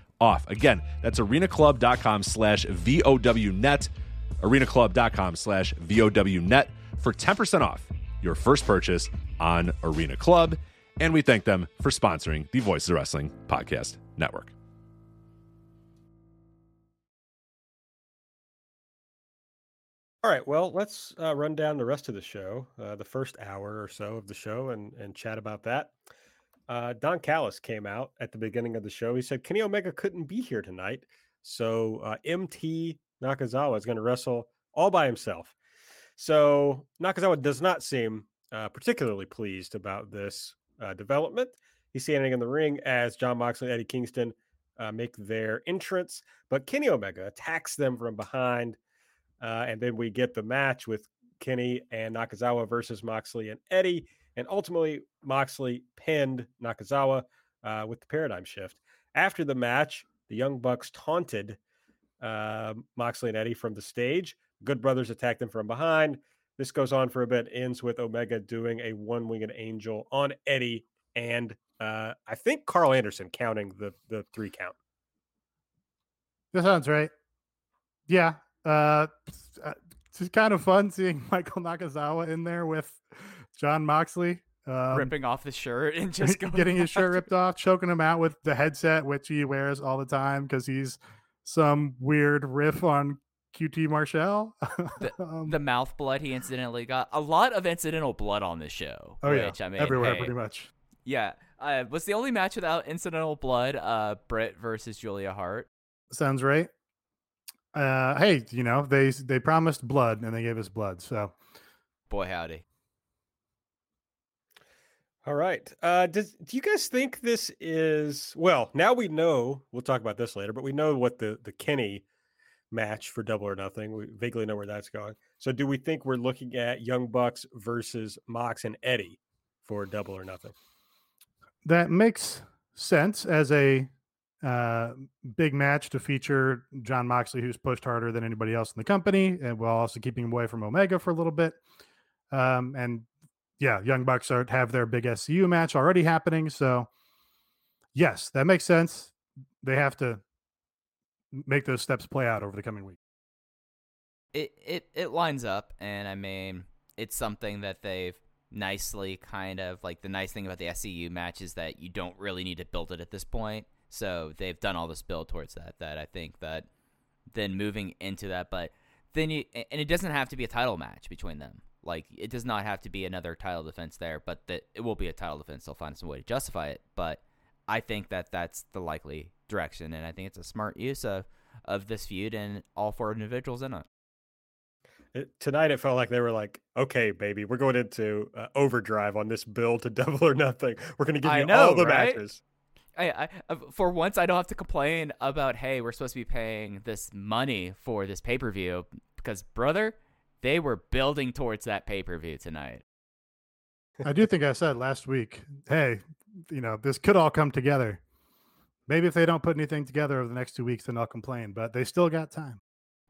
[SPEAKER 4] off. Again, that's arenaclub.com slash VOWnet, arenaclub.com slash VOWnet for 10% off your first purchase on Arena Club. And we thank them for sponsoring the Voices of Wrestling Podcast Network.
[SPEAKER 1] All right, well, let's uh, run down the rest of the show, uh, the first hour or so of the show, and and chat about that. Uh, Don Callis came out at the beginning of the show. He said Kenny Omega couldn't be here tonight, so uh, MT Nakazawa is going to wrestle all by himself. So Nakazawa does not seem uh, particularly pleased about this uh, development. He's standing in the ring as Jon Moxley and Eddie Kingston uh, make their entrance, but Kenny Omega attacks them from behind, uh, and then we get the match with Kenny and Nakazawa versus Moxley and Eddie. And ultimately, Moxley pinned Nakazawa uh, with the paradigm shift. After the match, the Young Bucks taunted uh, Moxley and Eddie from the stage. Good Brothers attacked them from behind. This goes on for a bit, ends with Omega doing a one winged angel on Eddie and uh, I think Karl Anderson counting the the three count.
[SPEAKER 2] That sounds right. Yeah. Uh, it's kind of fun seeing (laughs) Michael Nakazawa in there with Jon Moxley.
[SPEAKER 3] Um, ripping off the shirt and (laughs) just
[SPEAKER 2] getting his shirt ripped off, choking him out with the headset, which he wears all the time because he's some weird riff on QT Marshall.
[SPEAKER 3] the, (laughs) um, the, mouth blood he incidentally got. A lot of incidental blood on this show.
[SPEAKER 2] Oh which, yeah, I mean, everywhere hey, pretty much.
[SPEAKER 3] Yeah, uh, was the only match without incidental blood. Uh, Britt versus Julia Hart.
[SPEAKER 2] Sounds right. Uh, hey, you know they they promised blood and they gave us blood. So,
[SPEAKER 3] boy howdy.
[SPEAKER 1] All right. Uh, does do you guys think this is well? Now we know. We'll talk about this later, but we know what the the Kenny match for Double or Nothing. We vaguely know where that's going. So, do we think we're looking at Young Bucks versus Mox and Eddie for Double or Nothing?
[SPEAKER 2] That makes sense as a uh, big match to feature Jon Moxley, who's pushed harder than anybody else in the company, and while also keeping him away from Omega for a little bit. Um, and yeah, Young Bucks are have their big SCU match already happening. So yes, that makes sense. They have to make those steps play out over the coming week.
[SPEAKER 3] It it it lines up, and I mean, it's something that they've nicely kind of like the nice thing about the SCU match is that you don't really need to build it at this point. So they've done all this build towards that. That I think that then moving into that, but then you and it doesn't have to be a title match between them. Like it does not have to be another title defense there, but that it will be a title defense. They'll find some way to justify it. But I think that that's the likely direction, and I think it's a smart use of of this feud and all four individuals in it.
[SPEAKER 1] it tonight, it felt like they were like, "Okay, baby, we're going into uh, overdrive on this build to (laughs) double or nothing. We're going to give you know, all the right? matches."
[SPEAKER 3] I, I, uh, for once, I don't have to complain about, hey, we're supposed to be paying this money for this pay per view because, brother, they were building towards that pay per view tonight.
[SPEAKER 2] I do think I said last week, hey, you know, this could all come together. Maybe if they don't put anything together over the next two weeks, then I'll complain. But they still got time.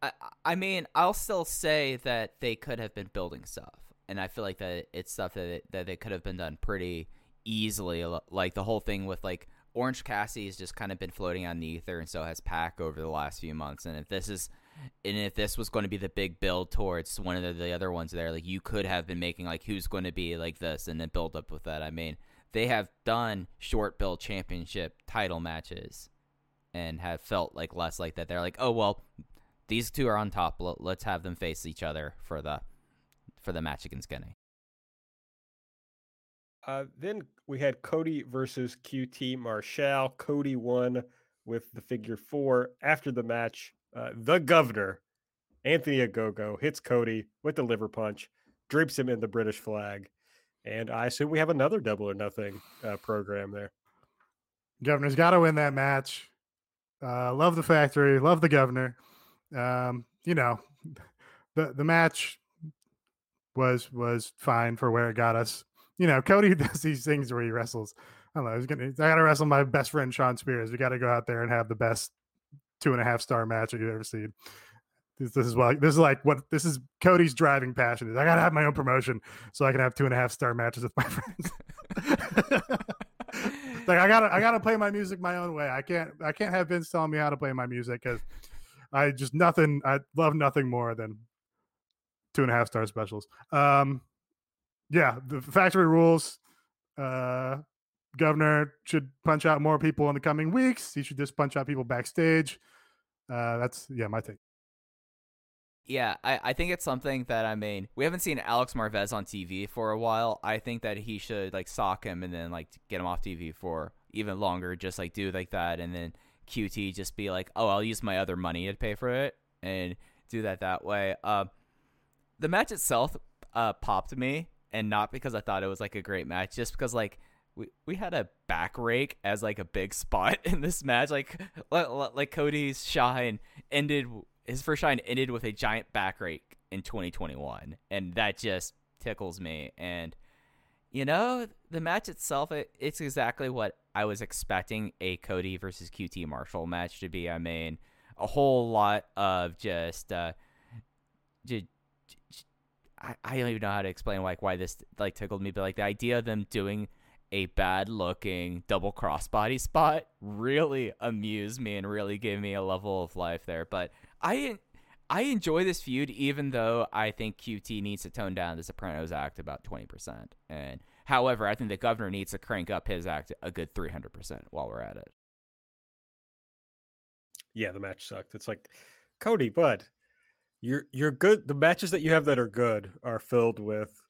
[SPEAKER 3] I, I mean, I'll still say that they could have been building stuff, and I feel like that it's stuff that it, that they could have been done pretty easily. Like the whole thing with like Orange Cassidy has just kind of been floating on the ether, and so has Pac over the last few months. And if this is, and if this was going to be the big build towards one of the, the other ones there, like you could have been making like who's going to be like this, and then build up with that. I mean, they have done short build championship title matches, and have felt like less like that. They're like, oh well, these two are on top. Let's have them face each other for the for the match against Kenny.
[SPEAKER 1] Uh, then we had Cody versus QT Marshall. Cody won with the figure four. After the match, uh, the governor, Anthony Ogogo, hits Cody with the liver punch, drapes him in the British flag. And I assume we have another double or nothing uh, program there.
[SPEAKER 2] Governor's got to win that match. Uh, love the factory, love the governor. Um, you know, (laughs) the the match was was fine for where it got us you know, Cody (laughs) does these things where he wrestles. I don't know. He's gonna. I gotta wrestle my best friend Shawn Spears. We got to go out there and have the best two and a half star match that you've ever seen. This, this is like this is like what this is Cody's driving passion is. I gotta have my own promotion so I can have two and a half star matches with my (laughs) friends. like I gotta I gotta play my music my own way. I can't I can't have Vince telling me how to play my music because I just nothing I love nothing more than two and a half star specials. Um, yeah, the factory rules. Uh, governor should punch out more people in the coming weeks. He should just punch out people backstage. Uh, that's yeah, my take.
[SPEAKER 3] Yeah, I, I think it's something that I mean we haven't seen Alex Marvez on TV for a while. I think that he should like sock him and then like get him off TV for even longer, just like do like that, and then QT just be like, oh, I'll use my other money to pay for it and do that that way. Uh, the match itself uh, popped me and not because I thought it was like a great match, just because like we we had a back rake as like a big spot (laughs) in this match. Like like Cody's shine ended his first shine ended with a giant back rake in 2021, and that just tickles me. And you know, the match itself, it, it's exactly what I was expecting a Cody versus QT Marshall match to be. I mean, a whole lot of just uh, just I, I don't even know how to explain like why this like tickled me, but like the idea of them doing a bad looking double crossbody spot really amused me and really gave me a level of life there. But I I enjoy this feud even though I think QT needs to tone down the Sopranos act about 20%. And however, I think the governor needs to crank up his act a good 300% while we're at it.
[SPEAKER 1] Yeah, the match sucked. It's like Cody, bud, you're you're good. The matches that you have that are good are filled with,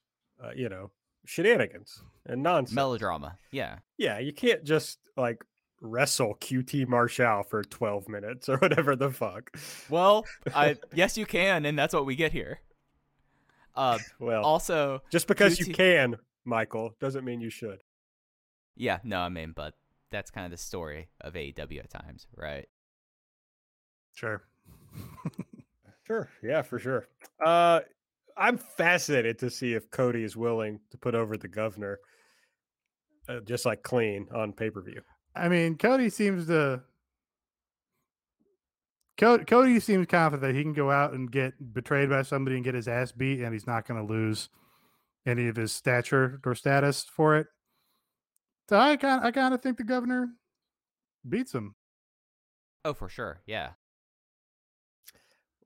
[SPEAKER 1] uh, you know, shenanigans and nonsense,
[SPEAKER 3] melodrama. Yeah,
[SPEAKER 1] yeah. You can't just like wrestle QT Marshall for 12 minutes or (laughs) whatever the fuck.
[SPEAKER 3] Well, I (laughs) yes you can, and that's what we get here. Uh, well, also
[SPEAKER 1] just because QT... you can, Michael, doesn't mean you should.
[SPEAKER 3] Yeah, no, I mean, but that's kind of the story of AEW at times, right?
[SPEAKER 2] Sure. (laughs)
[SPEAKER 1] Sure. Yeah, for sure. Uh, I'm fascinated to see if Cody is willing to put over the governor, uh, just like clean on pay per view.
[SPEAKER 2] I mean, Cody seems to. Cody, Cody seems confident that he can go out and get betrayed by somebody and get his ass beat, and he's not going to lose any of his stature or status for it. So I kind, I kind of think the governor beats him.
[SPEAKER 3] Oh, for sure, yeah.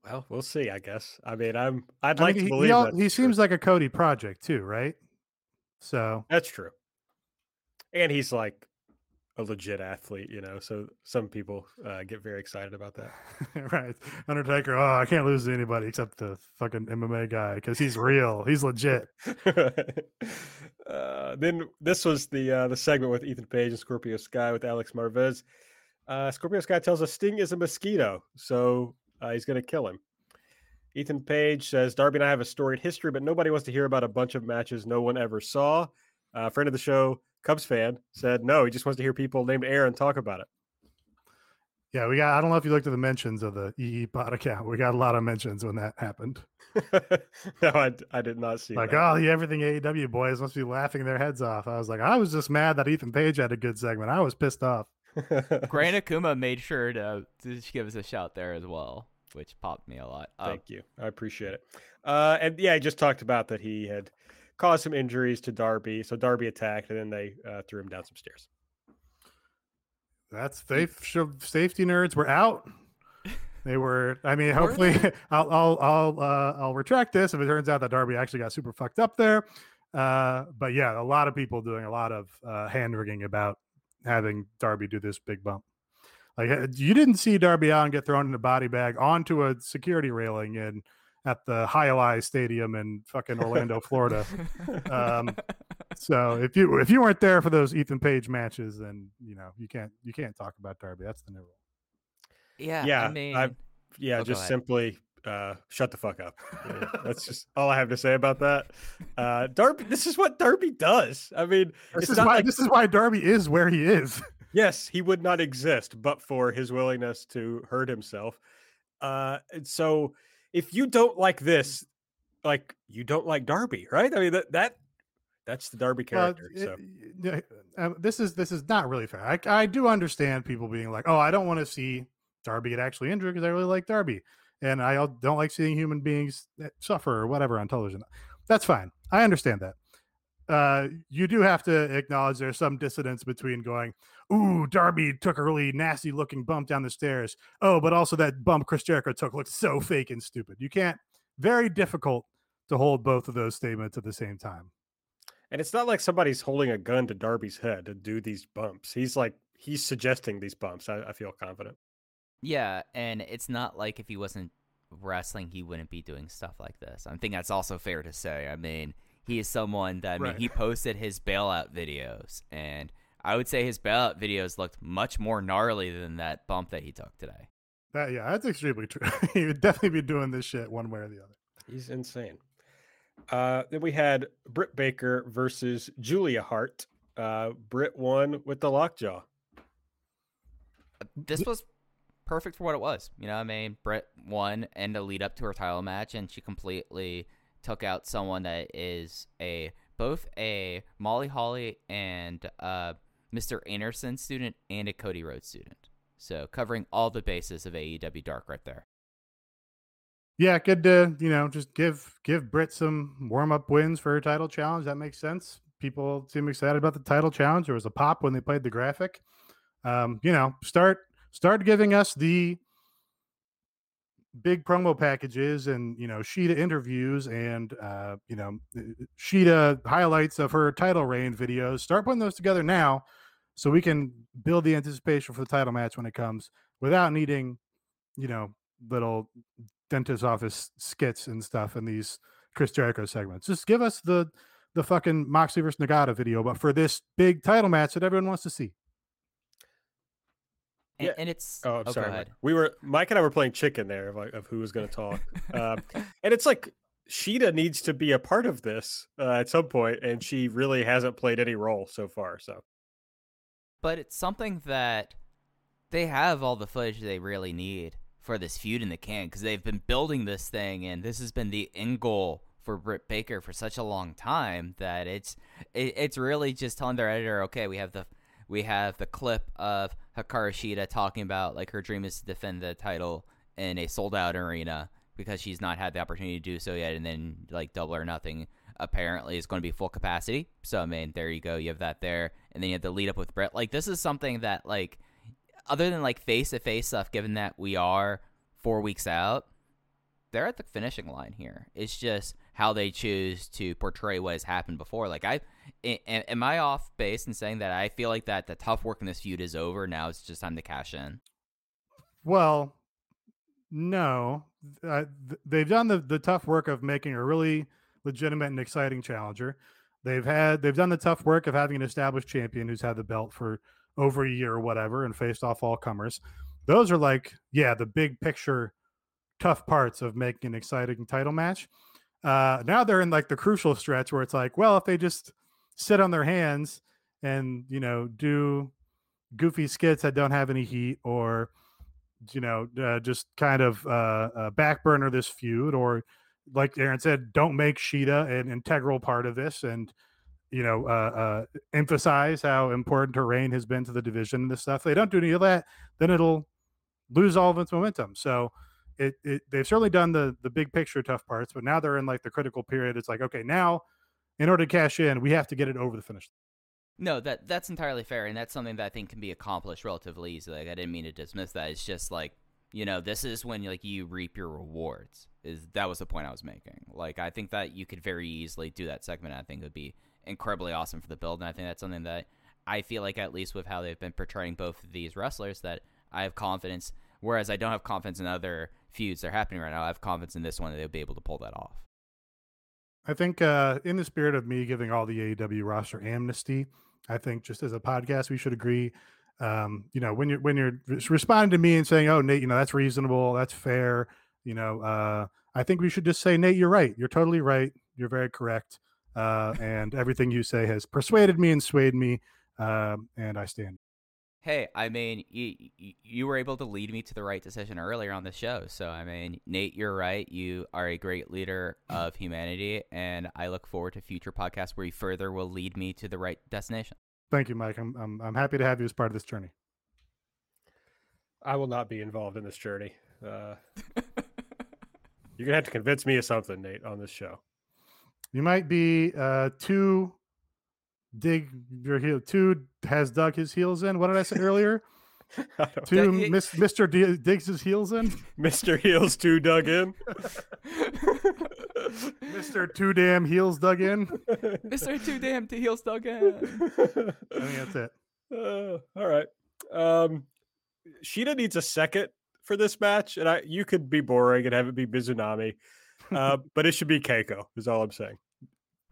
[SPEAKER 1] Well, we'll see. I guess. I mean, I'm. I'd I like mean, to believe
[SPEAKER 2] he,
[SPEAKER 1] all,
[SPEAKER 2] he seems like a Cody project too, right? So
[SPEAKER 1] that's true. And he's like a legit athlete, you know. So some people uh, get very excited about that. (laughs)
[SPEAKER 2] right, Undertaker. Oh, I can't lose to anybody except the fucking MMA guy because he's real. He's legit. (laughs)
[SPEAKER 1] uh, then this was the uh, the segment with Ethan Page and Scorpio Sky with Alex Marvez. Uh, Scorpio Sky tells us Sting is a mosquito, so uh, he's going to kill him. Ethan Page says Darby and I have a storied history, but nobody wants to hear about a bunch of matches no one ever saw. A uh, friend of the show, Cubs fan, said no. He just wants to hear people named Aaron talk about it.
[SPEAKER 2] Yeah, we got. I don't know if you looked at the mentions of the EE pod account. We got a lot of mentions when that happened. (laughs)
[SPEAKER 1] no, I, I did not see
[SPEAKER 2] Like,
[SPEAKER 1] that.
[SPEAKER 2] oh, the everything AEW boys must be laughing their heads off. I was like, I was just mad that Ethan Page had a good segment. I was pissed off. (laughs)
[SPEAKER 3] Grant Akuma made sure to, to give us a shout there as well, which popped me a lot.
[SPEAKER 1] Thank you. I appreciate it. Uh, and yeah, I just talked about that he had caused some injuries to Darby. So Darby attacked, and then they uh, threw him down some stairs.
[SPEAKER 2] That's safe. sure, Safety nerds were out. They were. I mean, hopefully, (laughs) I'll I'll I'll uh, I'll retract this if it turns out that Darby actually got super fucked up there. Uh, but yeah, a lot of people doing a lot of uh, hand wringing about having Darby do this big bump. Like uh, you didn't see Darby Allin get thrown in a body bag onto a security railing in at the Highlight Stadium in fucking Orlando, Florida. Um, (laughs) so if you if you weren't there for those Ethan Page matches, then you know you can't you can't talk about Darby. That's the new rule.
[SPEAKER 3] yeah,
[SPEAKER 1] yeah,
[SPEAKER 3] I mean, I've-
[SPEAKER 1] Yeah,
[SPEAKER 3] Oh,
[SPEAKER 1] just simply uh, shut the fuck up. Yeah, (laughs) That's just all I have to say about that. Uh, Darby, this is what Darby does. I mean,
[SPEAKER 2] This is why
[SPEAKER 1] like
[SPEAKER 2] this is why Darby is where he is. (laughs)
[SPEAKER 1] yes, he would not exist but for his willingness to hurt himself. Uh, and so if you don't like this, like you don't like Darby, right? I mean that that that's the Darby character.
[SPEAKER 2] it-
[SPEAKER 1] so
[SPEAKER 2] um, this is this is not really fair. I, I do understand people being like, "Oh, I don't want to see Darby get actually injured because I really like Darby, and I don't like seeing human beings suffer or whatever on television." That's fine. I understand that. Uh, you do have to acknowledge there's some dissonance between going, "Ooh, Darby took a really nasty looking bump down the stairs." Oh, but also that bump Chris Jericho took looked so fake and stupid. You can't. Very difficult to hold both of those statements at the same time.
[SPEAKER 1] and it's not like somebody's holding a gun to Darby's head to do these bumps. He's like he's suggesting these bumps. I, I feel confident.
[SPEAKER 3] Yeah, and it's not like if he wasn't wrestling, he wouldn't be doing stuff like this. I think that's also fair to say. I mean, he is someone that I mean,
[SPEAKER 2] Right.
[SPEAKER 3] he posted his bailout videos, and I would say his bailout videos looked much more gnarly than that bump that he took today.
[SPEAKER 2] That yeah, that's extremely true. (laughs) he would definitely be doing this shit one way or the other.
[SPEAKER 1] He's insane. Uh, then we had Britt Baker versus Julia Hart. Uh, Britt won with the lockjaw.
[SPEAKER 3] this was perfect for what it was. You know, I mean, Britt won and the lead up to her title match, and she completely took out someone that is a both a Molly Holly and uh, Mr. Anderson student and a Cody Rhodes student. So covering all the bases of AEW Dark right there.
[SPEAKER 2] Yeah, good to you know just give give Britt some warm up wins for her title challenge. That makes sense. People seem excited about the title challenge. There was a pop when they played the graphic. Um, you know, start start giving us the big promo packages and you know Shida interviews and uh, you know Shida highlights of her title reign videos. Start putting those together now, so we can build the anticipation for the title match when it comes without needing, you know, little dentist office skits and stuff in these Chris Jericho segments. Just give us the the fucking Moxley versus Nagata video, but for this big title match that everyone wants to see.
[SPEAKER 3] And,
[SPEAKER 1] Yeah.
[SPEAKER 3] and it's
[SPEAKER 1] Oh, I'm
[SPEAKER 3] go
[SPEAKER 1] sorry. We were Mike and I were playing chicken there of, like, of who was going to talk, um, (laughs) and it's like Shida needs to be a part of this uh, at some point, and she really hasn't played any role so far. So
[SPEAKER 3] but it's something that they have all the footage they really need for this feud in the can because they've been building this thing and this has been the end goal for Britt Baker for such a long time that it's it, it's really just telling their editor, okay, we have the we have the clip of Hikaru Shida talking about like her dream is to defend the title in a sold out arena because she's not had the opportunity to do so yet, and then like double or nothing apparently is going to be full capacity. So I mean, there you go, you have that there, and then you have the lead up with Britt. Like this is something that like other than like face to face stuff, given that we are four weeks out, they're at the finishing line here. It's just how they choose to portray what has happened before. Like I, am I off base in saying that I feel like that the tough work in this feud is over now? It's just time to cash in.
[SPEAKER 2] Well, no, uh, they've done the the tough work of making a really legitimate and exciting challenger. They've had they've done the tough work of having an established champion who's had the belt for over a year or whatever and faced off all comers. Those are like, yeah, the big picture tough parts of making an exciting title match. Uh, now they're in like the crucial stretch where it's like, well, if they just sit on their hands and you know do goofy skits that don't have any heat or you know, uh, just kind of uh, uh, back burner this feud, or like Aaron said, don't make Shida an integral part of this, and you know, uh, uh, emphasize how important her reign has been to the division and this stuff. They don't do any of that, then it'll lose all of its momentum. So it, it they've certainly done the the big picture tough parts, but now they're in like the critical period. It's like, okay, now in order to cash in, we have to get it over the finish.
[SPEAKER 3] No, that that's entirely fair, and that's something that I think can be accomplished relatively easily. Like I didn't mean to dismiss that. It's just like you know, this is when like you reap your rewards. Is that was the point I was making? Like I think that you could very easily do that segment. I think would be incredibly awesome for the build, and I think that's something that I feel like at least with how they've been portraying both of these wrestlers that I have confidence. Whereas I don't have confidence in other feuds that are happening right now. I have confidence in this one that they'll be able to pull that off.
[SPEAKER 2] I think uh, in the spirit of me giving all the AEW roster amnesty, I think just as a podcast, we should agree. Um, you know, when you're when you're responding to me and saying, "Oh, Nate, you know that's reasonable, that's fair," you know, uh, I think we should just say, "Nate, you're right. You're totally right. You're very correct." Uh, and everything you say has persuaded me and swayed me, um, and I stand.
[SPEAKER 3] Hey, I mean, you you were able to lead me to the right decision earlier on the show. So, I mean, Nate, you're right. You are a great leader of humanity, and I look forward to future podcasts where you further will lead me to the right destination.
[SPEAKER 2] Thank you, Mike. I'm I'm, I'm happy to have you as part of this journey.
[SPEAKER 1] I will not be involved in this journey. Uh, (laughs) you're gonna have to convince me of something, Nate, on this show.
[SPEAKER 2] You might be uh, too dig your heel. Two has dug his heels in. What did I say earlier? (laughs) Two Miss, Mr. D- digs his heels in. (laughs)
[SPEAKER 1] Mr. Heels two dug in. (laughs)
[SPEAKER 2] Mr. Two damn heels dug in.
[SPEAKER 3] Mr. Two damn heels dug in.
[SPEAKER 2] I think that's it.
[SPEAKER 1] Uh, all right. Um, Shida needs a second for this match, and I you could be boring and have it be Mizunami, uh, but it should be Keiko. Is all I'm saying.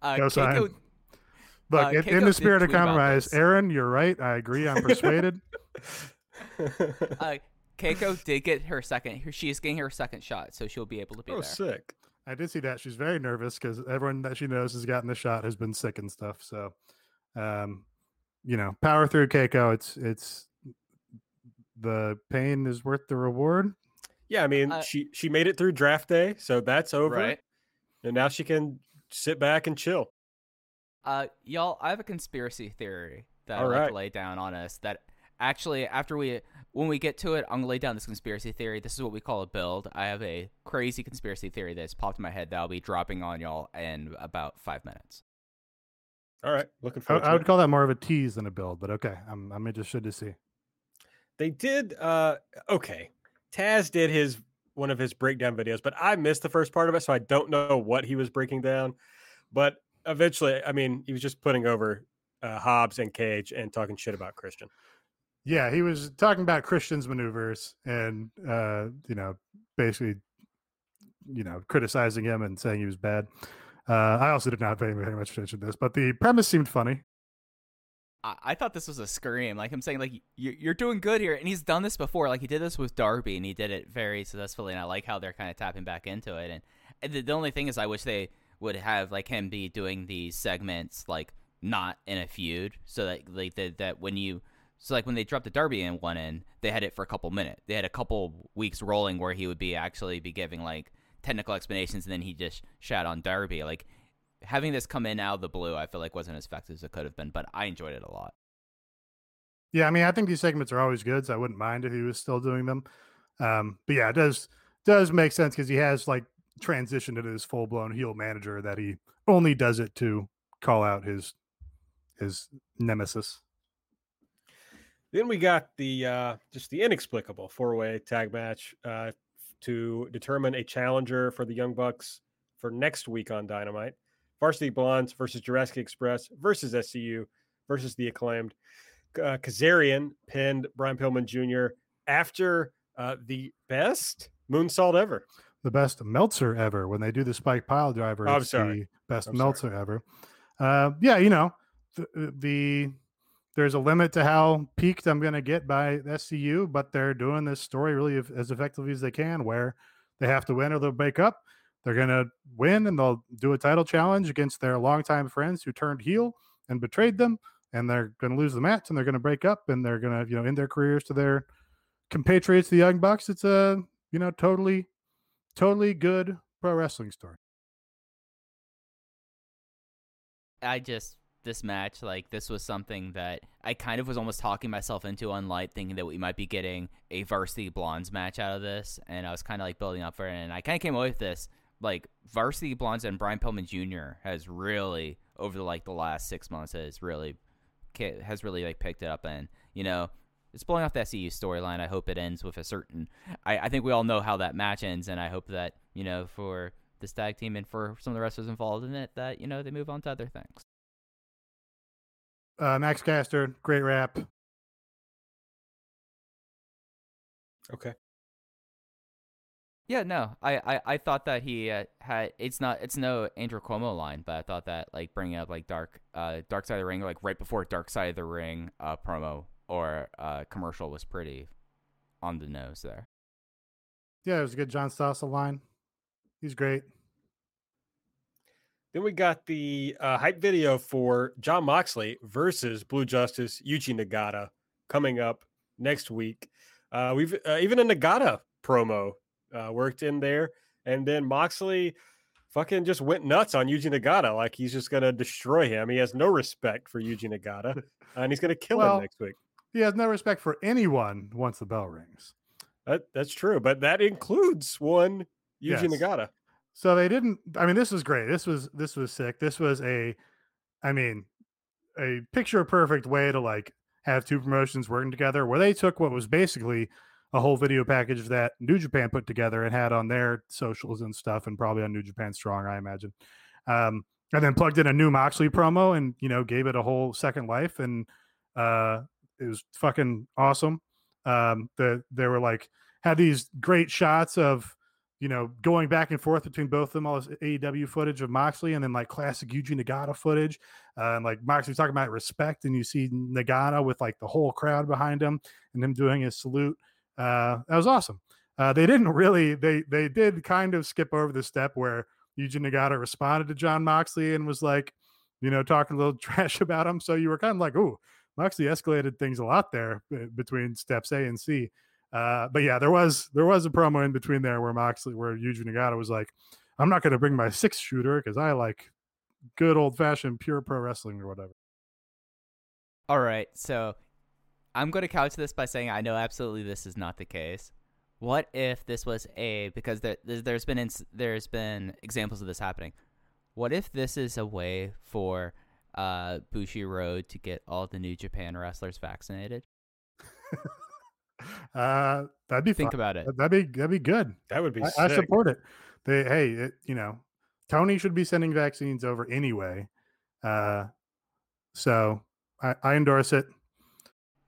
[SPEAKER 3] Uh,
[SPEAKER 2] No
[SPEAKER 3] Keiko,
[SPEAKER 2] sign. Look,
[SPEAKER 3] Uh,
[SPEAKER 2] in, in the spirit of compromise. Aaron, you're right. I agree. I'm (laughs) persuaded. (laughs)
[SPEAKER 3] uh, Keiko did get her second. her- She is getting her second shot, so she'll be able to be
[SPEAKER 1] oh,
[SPEAKER 3] there.
[SPEAKER 1] sick.
[SPEAKER 2] I did see that. She's very nervous because everyone that she knows has gotten the shot has been sick and stuff. So, um, you know, power through Keiko. It's it's the pain is worth the reward.
[SPEAKER 1] Yeah, I mean,
[SPEAKER 3] Uh,
[SPEAKER 1] she she made it through draft day, so that's over,
[SPEAKER 3] Right.
[SPEAKER 1] and now she can sit back and chill.
[SPEAKER 3] Uh, y'all, I have a conspiracy theory that
[SPEAKER 1] All
[SPEAKER 3] I'd like to lay down on us. That actually, after we, when we get to it, I'm gonna lay down this conspiracy theory. This is what we call a build. I have a crazy conspiracy theory that's popped in my head that I'll be dropping on y'all in about five minutes.
[SPEAKER 1] All right, looking
[SPEAKER 2] I,
[SPEAKER 1] forward.
[SPEAKER 2] I
[SPEAKER 1] to
[SPEAKER 2] would
[SPEAKER 1] it.
[SPEAKER 2] call that more of a tease than a build, but okay. I'm I'm interested to see.
[SPEAKER 1] They did. uh Okay, Taz did his one of his breakdown videos, but I missed the first part of it, so I don't know what he was breaking down. But eventually, I mean, he was just putting over uh, Hobbs and Cage and talking shit about Christian.
[SPEAKER 2] Yeah, he was talking about Christian's maneuvers and uh, you know, basically, you know, criticizing him and saying he was bad. Uh, I also did not pay very much attention to this, but the premise seemed funny.
[SPEAKER 3] I, I thought this was a scream, like him saying, like you're you're doing good here, and he's done this before. Like he did this with Darby, and he did it very successfully. And I like how they're kind of tapping back into it. And, and the, the only thing is, I wish they would have like him be doing these segments like not in a feud, so that like that that when you so like when they dropped the Darby in one end, they had it for a couple minutes. They had a couple weeks rolling where he would be actually be giving like technical explanations, and then he just shat on Darby. Like having this come in out of the blue, I feel like wasn't as effective as it could have been, but I enjoyed it a lot.
[SPEAKER 2] Yeah, I mean, I think these segments are always good, so I wouldn't mind if he was still doing them. Um, but yeah, it does does make sense because he has like transitioned into this full blown heel manager that he only does it to call out his his nemesis.
[SPEAKER 1] Then we got the uh, just the inexplicable four way tag match uh, to determine a challenger for the Young Bucks for next week on Dynamite. Varsity Blondes versus Jurassic Express versus SCU versus the acclaimed. Uh, Kazarian pinned Brian Pillman Jr. after uh, the best moonsault ever.
[SPEAKER 2] The best Meltzer ever when they do the spike pile driver.
[SPEAKER 1] Oh, I'm sorry.
[SPEAKER 2] The best
[SPEAKER 1] I'm sorry.
[SPEAKER 2] Meltzer ever. Uh, yeah, you know the, the there's a limit to how peaked I'm going to get by SCU, but they're doing this story really as effectively as they can, where they have to win or they'll break up. They're going to win and they'll do a title challenge against their longtime friends who turned heel and betrayed them, and they're going to lose the match and they're going to break up and they're going to you know end their careers to their compatriots, the Young Bucks, it's a you know totally, totally good pro wrestling story.
[SPEAKER 3] I just this match like this was something that I kind of was almost talking myself into on light, thinking that we might be getting a varsity blondes match out of this, and I was kind of like building up for it, and I kind of came away with this like varsity blondes and Brian Pillman Jr. has really over the, like the last six months has really has really like picked it up, and you know blowing off the SCU storyline. I hope it ends with a certain. I, I think we all know how that match ends, and I hope that you know for this tag team and for some of the wrestlers involved in it that you know they move on to other things.
[SPEAKER 2] Uh, Max Caster, great rap.
[SPEAKER 1] Okay.
[SPEAKER 3] Yeah, no, I, I, I thought that he uh, had it's not it's no Andrew Cuomo line, but I thought that like bringing up like dark uh dark side of the ring like right before dark side of the ring uh promo or uh commercial was pretty on the nose there.
[SPEAKER 2] Yeah, it was a good John Stossel line. He's great.
[SPEAKER 1] Then we got the uh, hype video for Jon Moxley versus Blue Justice Yuji Nagata coming up next week. Uh, we've uh, even a Nagata promo uh, worked in there, and then Moxley fucking just went nuts on Yuji Nagata, like he's just gonna destroy him. He has no respect for Yuji Nagata, (laughs) and he's gonna kill
[SPEAKER 2] Well,
[SPEAKER 1] him next week.
[SPEAKER 2] He has no respect for anyone once the bell rings.
[SPEAKER 1] That, that's true, but that includes one Yuji
[SPEAKER 2] Yes.
[SPEAKER 1] Nagata.
[SPEAKER 2] So they didn't. I mean, this was great. This was this was sick. This was a, I mean, a picture perfect way to like have two promotions working together, where they took what was basically a whole video package that New Japan put together and had on their socials and stuff, and probably on New Japan Strong, I imagine. Um, and then plugged in a new Moxley promo, and you know, gave it a whole second life, and uh, it was fucking awesome. Um, the they were like had these great shots of you know, going back and forth between both of them, all this AEW footage of Moxley and then like classic Yuji Nagata footage. Uh, and like Moxley talking about respect, and you see Nagata with like the whole crowd behind him and him doing his salute. Uh, that was awesome. Uh, they didn't (laughs) really, they they did kind of skip over the step where Yuji Nagata responded to Jon Moxley and was like, you know, talking a little (laughs) trash about him. So you were kind of like, oh, Moxley escalated things a lot there between steps A and C. Uh, but yeah, there was there was a promo in between there where Moxley, where Yuji Nagata was like, "I'm not going to bring my six shooter because I like good old fashioned pure pro wrestling or whatever."
[SPEAKER 3] All right, so I'm going to couch this by saying I know absolutely this is not the case. What if this was a because there, there's there's been ins- there's been examples of this happening. What if this is a way for uh, Bushiroad to get all the New Japan wrestlers vaccinated? (laughs)
[SPEAKER 2] Uh, that'd be
[SPEAKER 3] Think
[SPEAKER 2] fun.
[SPEAKER 3] about it.
[SPEAKER 2] That'd be that'd be good.
[SPEAKER 1] That would be
[SPEAKER 2] I, I support it. They hey, it, you know, Tony should be sending vaccines over anyway. Uh, so I, I endorse it.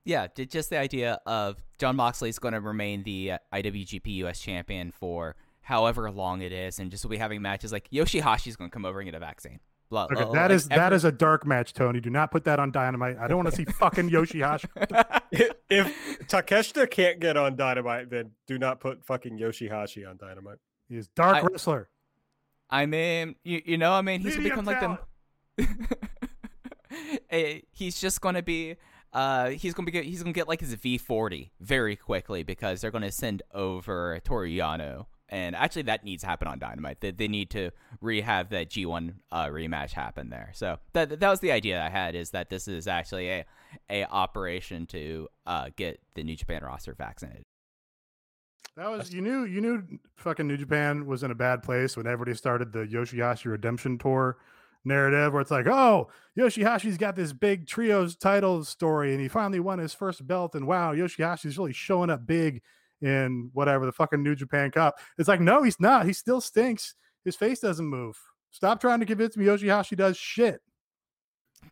[SPEAKER 3] Yeah, d- just the idea of Jon Moxley is going to remain the uh, IWGP US champion for however long it is, and just will be having matches like Yoshihashi's going to come over and get a vaccine. Blah,
[SPEAKER 2] Okay,
[SPEAKER 3] blah,
[SPEAKER 2] that
[SPEAKER 3] like
[SPEAKER 2] is
[SPEAKER 3] every-
[SPEAKER 2] is a dark match, Tony. Do not put that on Dynamite. I don't want to see (laughs) fucking Yoshihashi. (laughs)
[SPEAKER 1] if Takeshita can't get on Dynamite, then do not put fucking Yoshihashi on Dynamite.
[SPEAKER 2] He is dark
[SPEAKER 3] I-
[SPEAKER 2] wrestler.
[SPEAKER 3] I mean, you, you know, I mean, he's gonna
[SPEAKER 2] Medium
[SPEAKER 3] become like the. (laughs) Eh, he's just gonna be. Uh, he's gonna be. He's gonna get like his V forty very quickly because they're gonna send over Toru Yano, and actually that needs to happen on Dynamite. They, they need to rehab that G one uh, rematch happen there. So that that was the idea I had is that this is actually a a operation to uh get the New Japan roster vaccinated.
[SPEAKER 2] That was you knew you knew fucking New Japan was in a bad place when everybody started the Yoshihashi redemption tour narrative where it's like, oh, Yoshihashi's got this big trios title story and he finally won his first belt and wow, Yoshihashi's really showing up big in whatever the fucking New Japan Cup. It's like, no, he's not. He still stinks. His face doesn't move. Stop trying to convince me Yoshihashi does shit.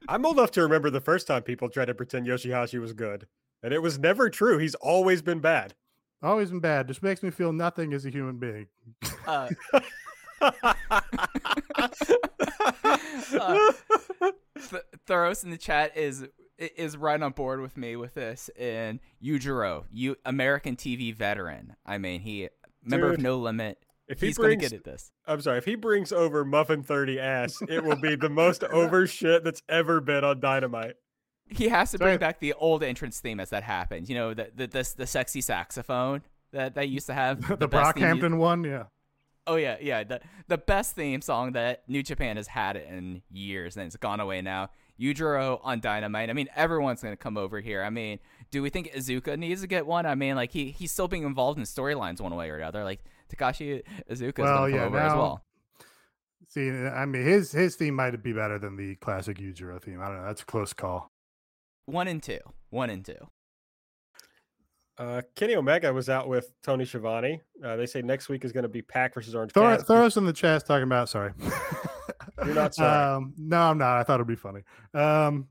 [SPEAKER 1] I'm old enough to remember the first time people tried to pretend Yoshihashi was good, and it was never true. He's always been bad.
[SPEAKER 2] Always been bad. Just makes me feel nothing as a human being.
[SPEAKER 3] Uh, (laughs) (laughs) Uh, Th- Thoros in the chat is is right on board with me with this. And Yujiro, you American TV veteran. I mean, he member of No Limit.
[SPEAKER 1] if he
[SPEAKER 3] He's gonna get at this.
[SPEAKER 1] I'm sorry, if he brings over Muffin 30 ass, it will be the most (laughs) over shit that's ever been on Dynamite.
[SPEAKER 3] He has to bring back the old entrance theme as that happened. You know, the the the, the sexy saxophone that they used to have. (laughs)
[SPEAKER 2] the,
[SPEAKER 3] best theme
[SPEAKER 2] Brockhampton one, yeah.
[SPEAKER 3] Oh yeah, yeah. The the best theme song that New Japan has had in years, and it's gone away now. Yujiro on Dynamite. I mean, everyone's gonna come over here. I mean, do we think Iizuka needs to get one? I mean, like he he's still being involved in storylines one way or another. Like Takashi Iizuka is
[SPEAKER 2] Well,
[SPEAKER 3] gonna come
[SPEAKER 2] yeah,
[SPEAKER 3] over as well.
[SPEAKER 2] See, I mean, his his theme might be better than the classic Yujiro theme. I don't know. That's a close call.
[SPEAKER 3] One and two. One and two.
[SPEAKER 1] Uh, Kenny Omega was out with Tony Schiavone. Uh, they say next week is going to be PAC versus Orange
[SPEAKER 2] Throw,
[SPEAKER 1] Cassidy.
[SPEAKER 2] throw us in the chat talking about. Sorry. (laughs)
[SPEAKER 1] You're not (laughs) sorry.
[SPEAKER 2] Um, no, I'm not. I thought it'd be funny. Um,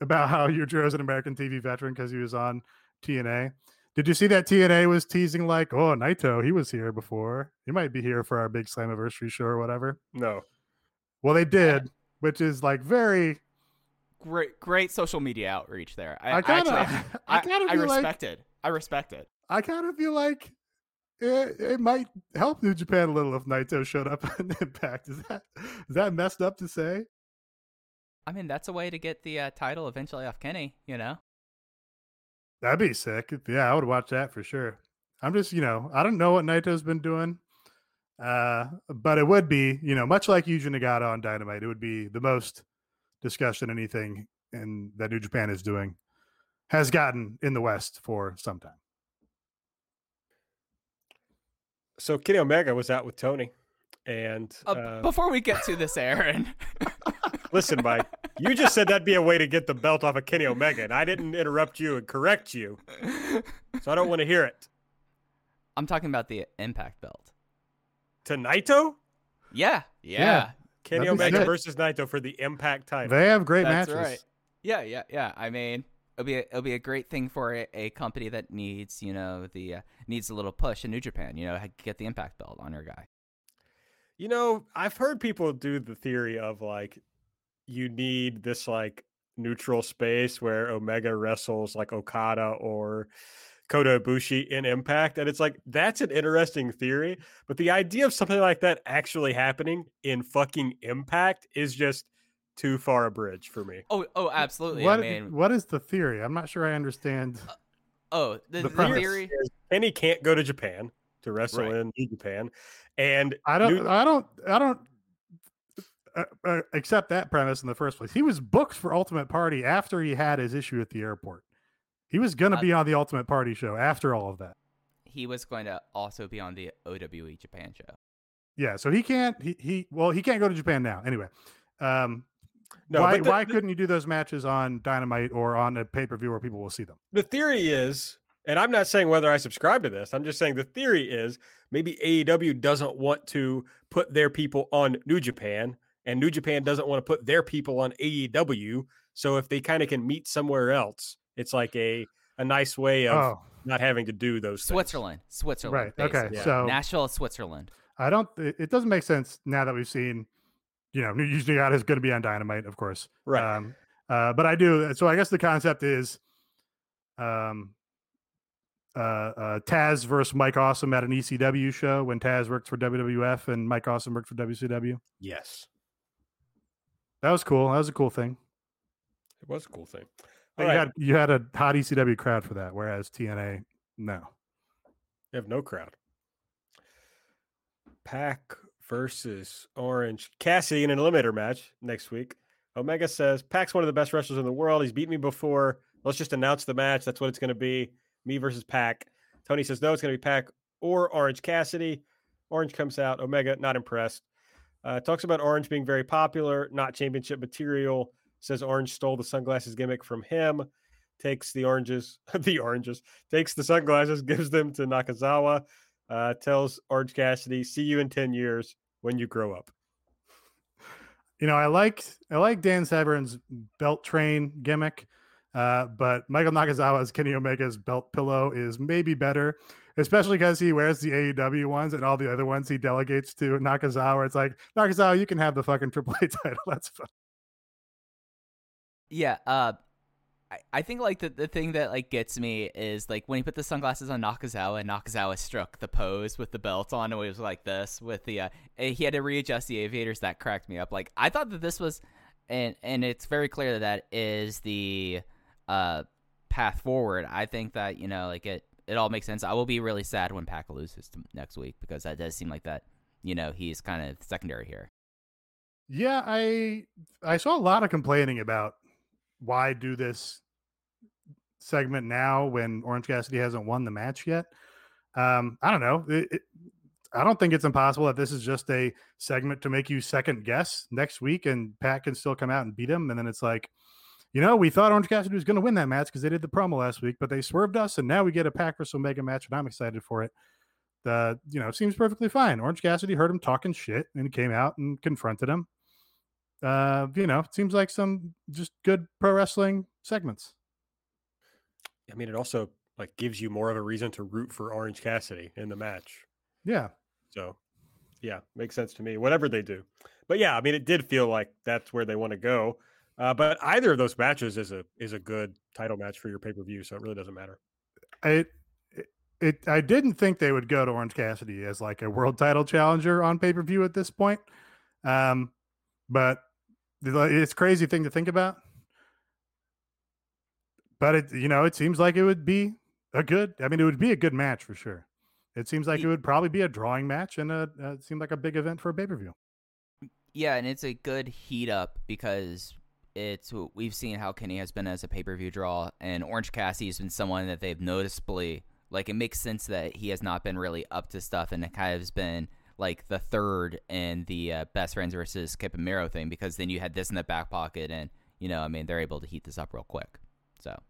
[SPEAKER 2] about how Yujiro's an American TV veteran because he was on TNA. Did you see that TNA was teasing like, oh, Naito, he was here before. He might be here for our big Slammiversary show or whatever.
[SPEAKER 1] No.
[SPEAKER 2] Well, they did, which is like very.
[SPEAKER 3] Great, great social media outreach there. I,
[SPEAKER 2] I kind of,
[SPEAKER 3] actually, (laughs)
[SPEAKER 2] I
[SPEAKER 3] I,
[SPEAKER 2] kind of
[SPEAKER 3] I
[SPEAKER 2] feel like
[SPEAKER 3] respect it. I respect it.
[SPEAKER 2] I kind of feel like it, it might help New Japan a little if Naito showed up in Impact. Is that is that messed up to say?
[SPEAKER 3] I mean, that's a way to get the uh, title eventually off Kenny. You know.
[SPEAKER 2] That'd be sick. Yeah, I would watch that for sure. I'm just, you know, I don't know what Naito's been doing. Uh, but it would be, you know, much like Yuji Nagata on Dynamite, it would be the most discussion anything in that New Japan is doing has gotten in the West for some time.
[SPEAKER 1] So Kenny Omega was out with Tony. And
[SPEAKER 3] Uh,
[SPEAKER 1] uh,
[SPEAKER 3] before we get to this, Aaron. (laughs)
[SPEAKER 1] listen, Mike, you just said that'd be a way to get the belt off of Kenny Omega, and I didn't interrupt you and correct you. So I don't want to hear it.
[SPEAKER 3] I'm talking about the Impact belt.
[SPEAKER 1] To Naito?
[SPEAKER 3] Yeah, yeah,
[SPEAKER 2] Yeah.
[SPEAKER 1] Kenny
[SPEAKER 2] That'd
[SPEAKER 1] Omega versus Naito for the Impact title.
[SPEAKER 2] They have great
[SPEAKER 3] that's
[SPEAKER 2] matches.
[SPEAKER 3] right. Yeah, yeah, yeah. I mean, it'll be a, it'll be a great thing for a, a company that needs you know the uh, needs a little push in New Japan. You know, get the Impact belt on your guy.
[SPEAKER 1] You know, I've heard people do the theory of like you need this like neutral space where Omega wrestles like Okada or Kota Ibushi in Impact, and it's like that's an interesting theory, but the idea of something like that actually happening in fucking Impact is just too far a bridge for me.
[SPEAKER 3] Oh, oh, absolutely.
[SPEAKER 2] What,
[SPEAKER 3] I mean,
[SPEAKER 2] what is the theory? I'm not sure I understand.
[SPEAKER 3] oh, the,
[SPEAKER 2] the
[SPEAKER 3] the,
[SPEAKER 2] premise
[SPEAKER 3] theory.
[SPEAKER 1] Kenny can't go to Japan to wrestle
[SPEAKER 3] Right.
[SPEAKER 1] in New Japan, and
[SPEAKER 2] I don't.
[SPEAKER 1] New-
[SPEAKER 2] I don't. I don't uh, uh, accept that premise in the first place. He was booked for Ultimate Party after he had his issue at the airport. He was going to
[SPEAKER 3] Uh,
[SPEAKER 2] be on the Ultimate Party show after all of that.
[SPEAKER 3] He was going to also be on the OWE Japan show.
[SPEAKER 2] Yeah, so he can't. He, he well, he can't go to Japan now. Anyway, um,
[SPEAKER 1] no,
[SPEAKER 2] why
[SPEAKER 1] the-
[SPEAKER 2] why
[SPEAKER 1] the-
[SPEAKER 2] couldn't you do those matches on Dynamite or on a pay per view where people will see them?
[SPEAKER 1] the theory is, and I'm not saying whether I subscribe to this, I'm just saying the theory is maybe AEW doesn't want to put their people on New Japan, and New Japan doesn't want to put their people on AEW. So if they kind of can meet somewhere else, it's like a a nice way of
[SPEAKER 2] Oh,
[SPEAKER 1] not having to do those things.
[SPEAKER 3] Switzerland, Switzerland.
[SPEAKER 2] right. Okay,
[SPEAKER 3] basically.
[SPEAKER 1] Yeah.
[SPEAKER 2] so
[SPEAKER 3] Nashville, Switzerland.
[SPEAKER 2] I don't. It, it doesn't make sense now that we've seen. You know, usually God is going to be on Dynamite, of course.
[SPEAKER 1] Right.
[SPEAKER 2] Um, uh, but I do. So I guess the concept is, um, uh, uh, Taz versus Mike Awesome at an ECW show when Taz worked for WWF and Mike Awesome worked for WCW.
[SPEAKER 1] Yes,
[SPEAKER 2] That was cool. That was a cool thing.
[SPEAKER 1] it was a cool thing. All
[SPEAKER 2] you
[SPEAKER 1] right,
[SPEAKER 2] had you had a hot ECW crowd for that, whereas TNA no.
[SPEAKER 1] you have no crowd. PAC versus Orange Cassidy in an eliminator match next week. Omega says PAC's one of the best wrestlers in the world. He's beaten me before. Let's just announce the match. That's what it's going to be. Me versus PAC. Tony says no, it's going to be PAC or Orange Cassidy. Orange comes out. Omega not impressed. Uh, talks about Orange being very popular, not championship material. Says Orange stole the sunglasses gimmick from him. Takes the oranges, (laughs) the oranges, takes the sunglasses, gives them to Nakazawa. Uh, tells Orange Cassidy, "See you in ten years when you grow up."
[SPEAKER 2] You know, I liked I like Dan Severn's belt train gimmick, uh, but Michael Nakazawa's Kenny Omega's belt pillow is maybe better, especially because he wears the AEW ones and all the other ones he delegates to Nakazawa. It's like Nakazawa, you can have the fucking (laughs) AAA title. That's fine.
[SPEAKER 3] Yeah, uh I, think like the, the thing that like gets me is like when he put the sunglasses on Nakazawa and Nakazawa struck the pose with the belt on and it was like this with the uh he had to readjust the aviators that cracked me up. Like I thought that this was and and it's very clear that that is the uh path forward, I think that you know like it it all makes sense. I will be really sad when PAC loses next week because that does seem like that you know he's kind of secondary here.
[SPEAKER 2] Yeah, I I saw a lot of complaining about why do this segment now when Orange Cassidy hasn't won the match yet. Um, I don't know. It, it, I don't think it's impossible that this is just a segment to make you second guess next week, and PAC can still come out and beat him, and then it's like, you know, we thought Orange Cassidy was going to win that match because they did the promo last week, but they swerved us, and now we get a PAC versus Omega match, and I'm excited for it. The you know seems perfectly fine. Orange Cassidy heard him talking shit, and came out and confronted him. Uh, you know, seems like some just good pro wrestling segments.
[SPEAKER 1] I mean, it also like gives you more of a reason to root for Orange Cassidy in the match.
[SPEAKER 2] Yeah.
[SPEAKER 1] So, yeah, makes sense to me. Whatever they do, but yeah, I mean, it did feel like that's where they want to go. Uh, but either of those matches is a is a good title match for your pay per view, so it really doesn't matter.
[SPEAKER 2] I it, it I didn't think they would go to Orange Cassidy as like a world title challenger on pay per view at this point. Um, but it's crazy thing to think about. But it you know it seems like it would be a good. I mean, it would be a good match for sure. It seems like it would probably be a drawing match, and a, uh, it seemed like a big event for a pay per view.
[SPEAKER 3] Yeah, and it's a good heat up because it's we've seen how Kenny has been as a pay per view draw, and Orange Cassidy has been someone that they've noticeably like. It makes sense that he has not been really up to stuff, and it kind of has been like the third in the uh, best friends versus Kip and Miro thing because then you had this in the back pocket, and you know, I mean, they're able to heat this up real quick, so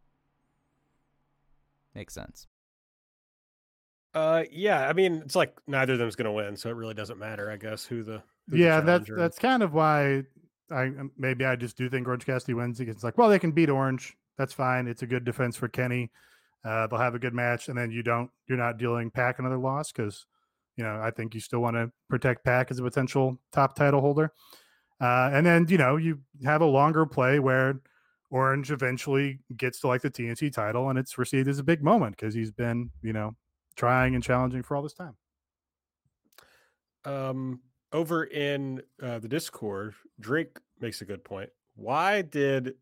[SPEAKER 3] makes sense.
[SPEAKER 1] Uh, yeah, I mean, it's like neither of them's going to win, so it really doesn't matter, I guess, who the who
[SPEAKER 2] yeah.
[SPEAKER 1] The
[SPEAKER 2] that's that's kind of why I um, maybe I just do think Orange Cassidy wins because it's like, well, they can beat Orange. That's fine. It's a good defense for Kenny. Uh, they'll have a good match, and then you don't you're not dealing PAC another loss because you know I think you still want to protect PAC as a potential top title holder. Uh, and then you know you have a longer play where Orange eventually gets to like the TNT title, and it's received as a big moment because he's been you know trying and challenging for all this time.
[SPEAKER 1] Um, over in uh, the Discord, Drake makes a good point. Why did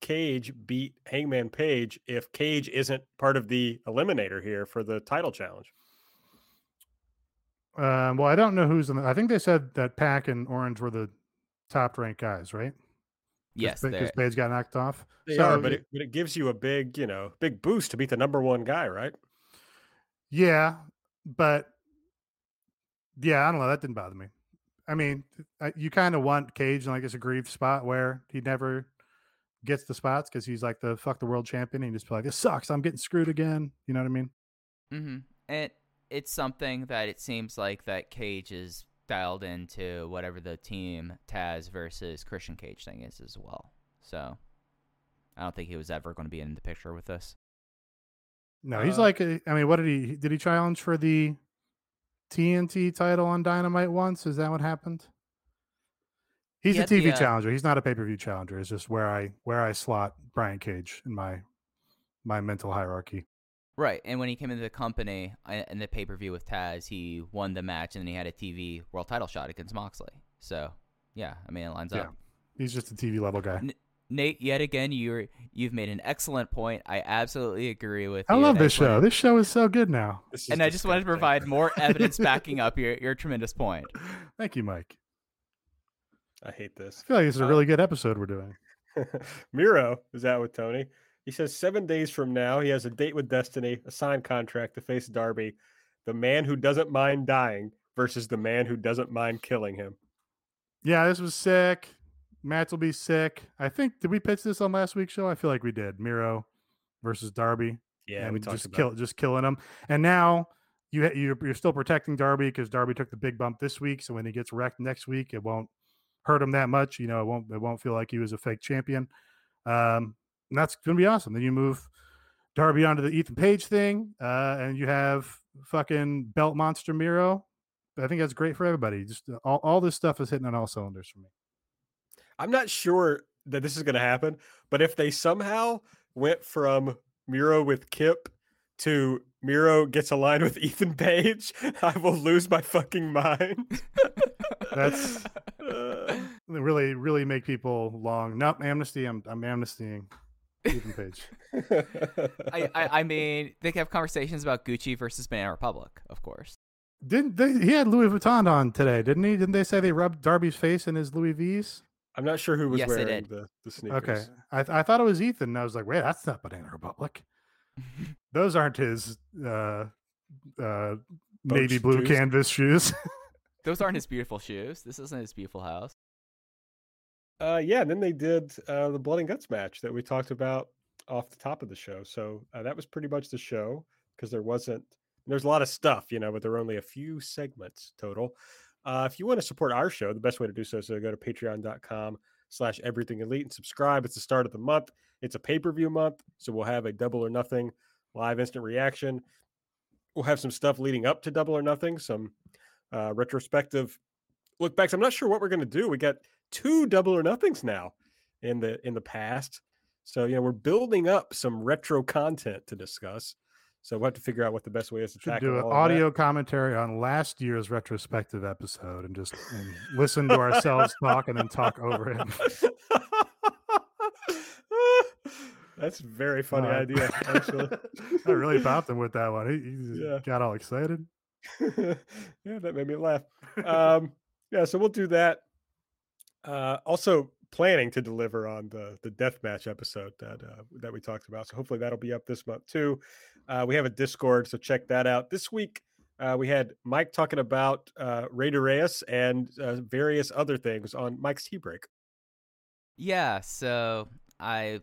[SPEAKER 1] Cage beat Hangman Page if Cage isn't part of the eliminator here for the title challenge?
[SPEAKER 2] Um, well, I don't know who's in the. I think they said that PAC and Orange were the top ranked guys, right?
[SPEAKER 3] Yes,
[SPEAKER 2] because Page got knocked off.
[SPEAKER 1] They so, are, but it, but it gives you a big, you know, big boost to beat the number one guy, right?
[SPEAKER 2] Yeah, but yeah, I don't know. That didn't bother me. I mean, you kind of want Cage in like this aggrieved spot where he never gets the spots because he's like the fuck the world champion. And he just be like, this sucks. I'm getting screwed again. You know what I mean?
[SPEAKER 3] Mm-hmm. And it's something that it seems like that Cage is dialed into whatever the team Taz versus Christian Cage thing is as well. So I don't think he was ever going to be in the picture with this.
[SPEAKER 2] No, he's uh, like, I mean, what did he, did he challenge for the TNT title on Dynamite once? Is that what happened? He's he a TV the, uh, challenger. He's not a pay per view challenger. It's just where I where I slot Brian Cage in my my mental hierarchy.
[SPEAKER 3] Right, and when he came into the company uh, in the pay per view with Taz, he won the match, and then he had a TV world title shot against Moxley. So, yeah, I mean, it lines yeah. up.
[SPEAKER 2] He's just a TV level guy. N-
[SPEAKER 3] Nate, yet again, you you've made an excellent point. I absolutely agree with
[SPEAKER 2] I
[SPEAKER 3] you.
[SPEAKER 2] I love this show. This show is so good now.
[SPEAKER 3] And I just wanted to provide more evidence (laughs) backing up your, your tremendous point.
[SPEAKER 2] Thank you, Mike.
[SPEAKER 1] I hate this.
[SPEAKER 2] I feel like it's a really good episode we're doing. (laughs)
[SPEAKER 1] Miro is out with Tony. He says seven days from now, he has a date with Destiny, a signed contract to face Darby, the man who doesn't mind dying versus the man who doesn't mind killing him.
[SPEAKER 2] Yeah, this was sick. Match will be sick. I think did we pitch this on last week's show? I feel like we did. Miro versus Darby.
[SPEAKER 1] Yeah, we talked
[SPEAKER 2] just kill, just killing him. And now you you're, you're still protecting Darby because Darby took the big bump this week. So when he gets wrecked next week, it won't hurt him that much. You know, it won't it won't feel like he was a fake champion. Um, and that's gonna be awesome. Then you move Darby onto the Ethan Page thing, uh, and you have fucking belt monster Miro. I think that's great for everybody. Just all, all this stuff is hitting on all cylinders for me.
[SPEAKER 1] I'm not sure that this is going to happen, but if they somehow went from Miro with Kip to Miro gets aligned with Ethan Page, (laughs) I will lose my fucking mind.
[SPEAKER 2] That's (laughs) uh, really, really make people long. Nope, amnesty. I'm, I'm amnestying. Ethan Page. (laughs)
[SPEAKER 3] I, I I mean, they have conversations about Gucci versus Banana Republic, of course.
[SPEAKER 2] Didn't they? He had Louis Vuitton on today, didn't he? Didn't they say they rubbed Darby's face in his Louis V's?
[SPEAKER 1] I'm not sure who was
[SPEAKER 3] Yes,
[SPEAKER 1] wearing the, the sneakers.
[SPEAKER 2] Okay, I th- I thought it was Ethan. And I was like, wait, that's not Banana Republic. (laughs) Those aren't his uh, uh, navy blue
[SPEAKER 1] shoes?
[SPEAKER 2] canvas shoes. (laughs)
[SPEAKER 3] Those aren't his beautiful shoes. This isn't his beautiful house.
[SPEAKER 1] Uh, yeah, and then they did uh, the blood and guts match that we talked about off the top of the show. So uh, that was pretty much the show because there wasn't. There's a lot of stuff, you know, but there were only a few segments total. Uh, if you want to support our show, the best way to do so is to go to patreon.com slash everything elite and subscribe. It's the start of the month. It's a pay-per-view month, so we'll have a double or nothing live instant reaction. We'll have some stuff leading up to double or nothing, some uh, retrospective look backs. I'm not sure what we're going to do. We got two double or nothings now in the in the past. So you know we're building up some retro content to discuss. So we'll have to figure out what the best way is to
[SPEAKER 2] Should do an audio commentary on last year's retrospective episode and just and listen to ourselves (laughs) talk and then talk over it. (laughs)
[SPEAKER 1] That's a very funny idea, actually. (laughs)
[SPEAKER 2] I really popped him with that one. He, he
[SPEAKER 1] Yeah.
[SPEAKER 2] got all excited.
[SPEAKER 1] yeah, that made me laugh. Um, yeah, so we'll do that. Uh, also planning to deliver on the the death match episode that uh, that we talked about. So hopefully that'll be up this month too. Uh, we have a Discord, so check that out. This week uh, we had Mike talking about uh, Rey de Reyes and uh, various other things on Mike's Tea Break.
[SPEAKER 3] Yeah, so I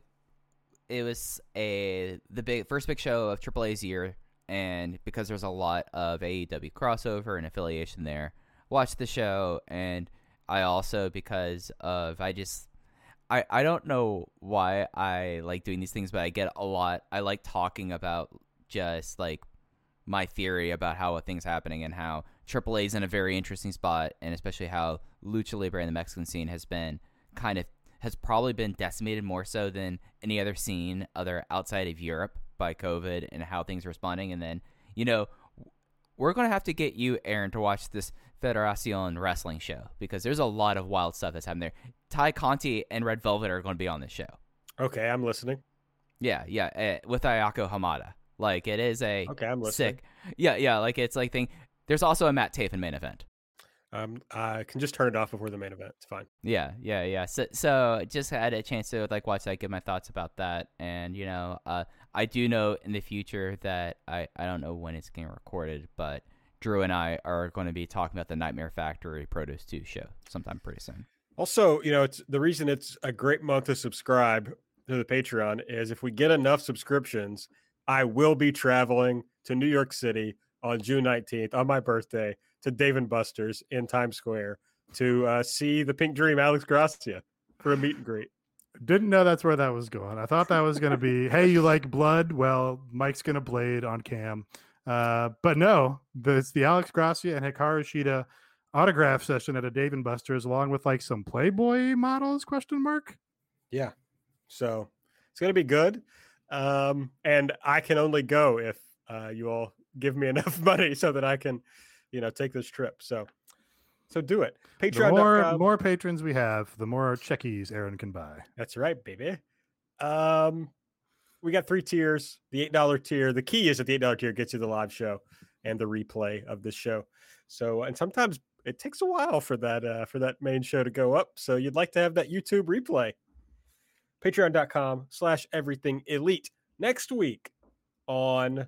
[SPEAKER 3] it was a the big first big show of AAA's year, and because there's a lot of AEW crossover and affiliation there, watched the show, and I also because of I just I I don't know why I like doing these things, but I get a lot. I like talking about just like my theory about how a thing's happening and how AAA is in a very interesting spot, and especially how Lucha Libre and the Mexican scene has been kind of has probably been decimated more so than any other scene other outside of Europe by COVID and how things are responding. And then, you know, we're going to have to get you, Aaron, to watch this Federacion wrestling show because there's a lot of wild stuff that's happening there. Tay Conti and Red Velvet are going to be on this show.
[SPEAKER 1] Okay, I'm listening.
[SPEAKER 3] Yeah, yeah, uh, with Ayako Hamada. Like it is a
[SPEAKER 1] Okay, I'm listening.
[SPEAKER 3] sick. Yeah, yeah, like it's like thing. There's also a Matt Taven main event.
[SPEAKER 1] Um, I can just turn it off before the main event. It's fine.
[SPEAKER 3] Yeah, yeah, yeah. So, so just had a chance to like watch that, give my thoughts about that, and you know, uh, I do know in the future that I I don't know when it's getting recorded, but Drew and I are going to be talking about the Nightmare Factory Produce Two show sometime pretty soon.
[SPEAKER 1] Also, you know, it's the reason it's a great month to subscribe to the Patreon is if we get enough subscriptions, I will be traveling to New York City on June 19th on my birthday to Dave and Buster's in Times Square to uh, see the Pink Dream Alex Gracia for a meet and greet.
[SPEAKER 2] Didn't know that's where that was going. I thought that was going to be, (laughs) hey, you like blood? Well, Mike's going to blade on cam. Uh, but no, it's the Alex Gracia and Hikaru Shida autograph session at a Dave and Buster's, along with like some Playboy models? Question mark.
[SPEAKER 1] Yeah. So it's going to be good. Um, and I can only go if uh, you all give me (laughs) enough money so that I can, you know, take this trip. So, so do it.
[SPEAKER 2] The more
[SPEAKER 1] Patreon.
[SPEAKER 2] more patrons we have, the more checkies Aaron can buy.
[SPEAKER 1] That's right, baby. Um, we got three tiers. The eight dollar tier. The key is that the eight dollar tier gets you the live show and the replay of this show. So, and sometimes it takes a while for that uh, for that main show to go up. So you'd like to have that YouTube replay. Patreon.com slash everything elite. Next week on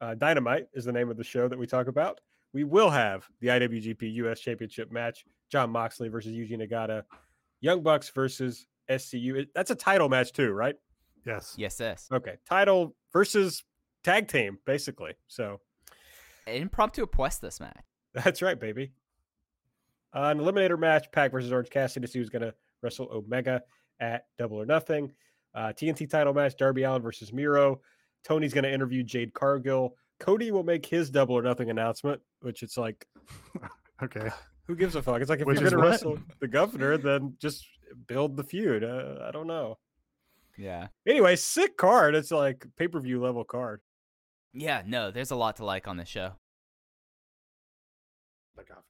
[SPEAKER 1] uh, Dynamite is the name of the show that we talk about. We will have the IWGP US Championship match: Jon Moxley versus Yuji Nagata, Young Bucks versus SCU. That's a title match too, right?
[SPEAKER 2] Yes.
[SPEAKER 3] Yes, yes.
[SPEAKER 1] Okay, title versus tag team, basically. So
[SPEAKER 3] An impromptu this match.
[SPEAKER 1] that's right, baby. Uh, an eliminator match: PAC versus Orange Cassidy to see who's going to wrestle Omega at Double or Nothing. Uh, TNT title match: Darby Allin versus Miro. Tony's going to interview Jade Cargill. Cody will make his Double or Nothing announcement, which it's like, (laughs)
[SPEAKER 2] Okay.
[SPEAKER 1] who gives a fuck? It's like if
[SPEAKER 2] Which
[SPEAKER 1] you're going to
[SPEAKER 2] what?
[SPEAKER 1] wrestle the governor, then just build the feud. Uh, I don't know.
[SPEAKER 3] Yeah.
[SPEAKER 1] Anyway, sick card. It's like pay per view level card.
[SPEAKER 3] Yeah, no, there's a lot to like on this show. The governor.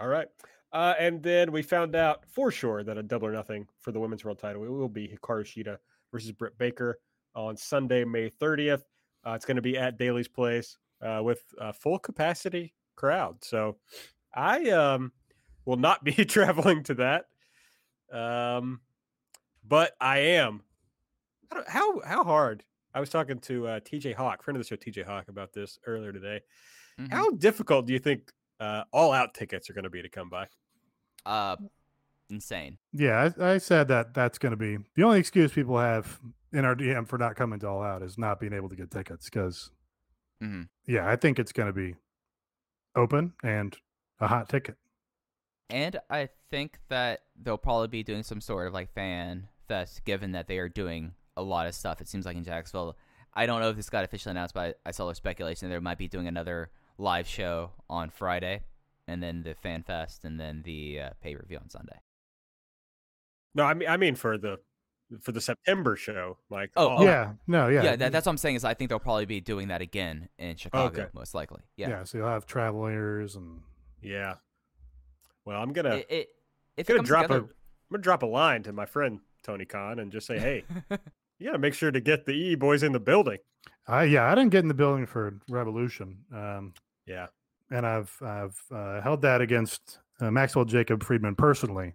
[SPEAKER 1] All right. Uh, and then we found out for sure that a double or nothing for the women's world title it will be Hikaru Shida versus Britt Baker on Sunday, May 30th. Uh, it's going to be at Daly's Place uh, with a full capacity crowd. So I um, will not (laughs) be traveling to that. Um, but I am. I how how hard? I was talking to uh, TJ Hawk, friend of the show, TJ Hawk, about this earlier today.
[SPEAKER 3] Mhm.
[SPEAKER 1] How difficult do you think uh, all out tickets are going to be to come by?
[SPEAKER 3] Insane.
[SPEAKER 2] Yeah, I, I said that that's going to be the only excuse people have in our DM for not coming to All Out is not being able to get tickets. Because,
[SPEAKER 3] hmm
[SPEAKER 2] yeah, I think it's going to be open and a hot ticket.
[SPEAKER 3] And I think that they'll probably be doing some sort of like fan fest, given that they are doing a lot of stuff. It seems like in Jacksonville. I don't know if this got officially announced, but I saw there's speculation that they might be doing another live show on Friday, and then the fan fest, and then the uh, pay per view on Sunday.
[SPEAKER 1] No, I mean I mean for the for the September show, like
[SPEAKER 3] Oh,
[SPEAKER 1] all-
[SPEAKER 2] yeah, no, yeah,
[SPEAKER 3] Yeah, that, that's what I'm saying. Is I think they'll probably be doing that again in Chicago,
[SPEAKER 1] Okay.
[SPEAKER 3] most likely.
[SPEAKER 2] yeah.
[SPEAKER 3] Yeah.
[SPEAKER 2] So you'll have travelers and
[SPEAKER 1] yeah. Well, I'm gonna
[SPEAKER 3] It, it, if it
[SPEAKER 1] gonna
[SPEAKER 3] comes
[SPEAKER 1] drop a
[SPEAKER 3] together,
[SPEAKER 1] I'm gonna drop a line to my friend Tony Khan and just say, hey, (laughs) you gotta make sure to get the E boys in the building.
[SPEAKER 2] I yeah, I didn't get in the building for Revolution, um,
[SPEAKER 1] Yeah.
[SPEAKER 2] and I've I've uh, held that against uh, Maxwell Jacob Friedman personally.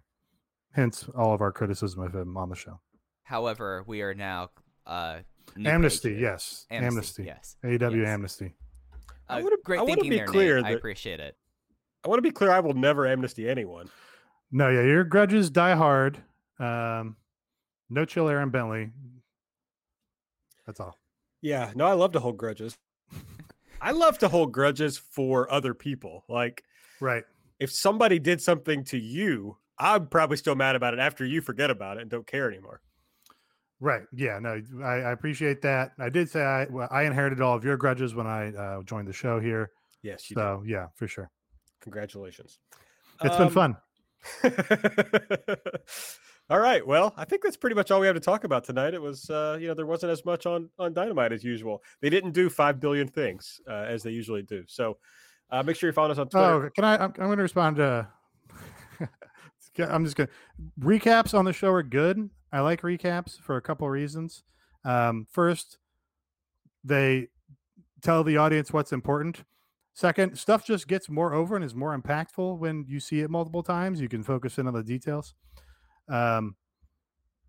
[SPEAKER 2] Hence, all of our criticism of him on the show.
[SPEAKER 3] However, we are now uh,
[SPEAKER 2] Amnesty, yes, amnesty,
[SPEAKER 3] yes.
[SPEAKER 2] AEW
[SPEAKER 3] yes.
[SPEAKER 2] amnesty.
[SPEAKER 3] Uh,
[SPEAKER 1] wanna-
[SPEAKER 3] great
[SPEAKER 1] I wanna
[SPEAKER 3] thinking
[SPEAKER 1] be
[SPEAKER 3] there,
[SPEAKER 1] clear
[SPEAKER 3] Nate. I appreciate it.
[SPEAKER 1] I want to be clear, I will never amnesty anyone.
[SPEAKER 2] No, yeah, your grudges die hard. Um, no chill, Aaron Bentley. That's all.
[SPEAKER 1] Yeah, no, I love to hold grudges. I love to hold grudges for other people. Like
[SPEAKER 2] Right.
[SPEAKER 1] if somebody did something to you, I'm probably still mad about it after you forget about it and don't care anymore.
[SPEAKER 2] Right. Yeah. No, I, I appreciate that. I did say I, well, I inherited all of your grudges when I uh, joined the show here.
[SPEAKER 1] Yes, you
[SPEAKER 2] So yeah, for sure.
[SPEAKER 1] Congratulations.
[SPEAKER 2] It's been
[SPEAKER 1] Um,
[SPEAKER 2] fun. (laughs)
[SPEAKER 1] all right. Well, I think that's pretty much all we have to talk about tonight. It was, uh, you know, there wasn't as much on on Dynamite as usual. They didn't do five billion things uh, as they usually do. So uh, make sure you follow us on Twitter.
[SPEAKER 2] Oh, can I? I'm, I'm going to respond to. (laughs) I'm just to recaps on the show are good. I like recaps for a couple reasons. Um, first, they tell the audience what's important. Second, stuff just gets more over and is more impactful when you see it multiple times. You can focus in on the details. Um,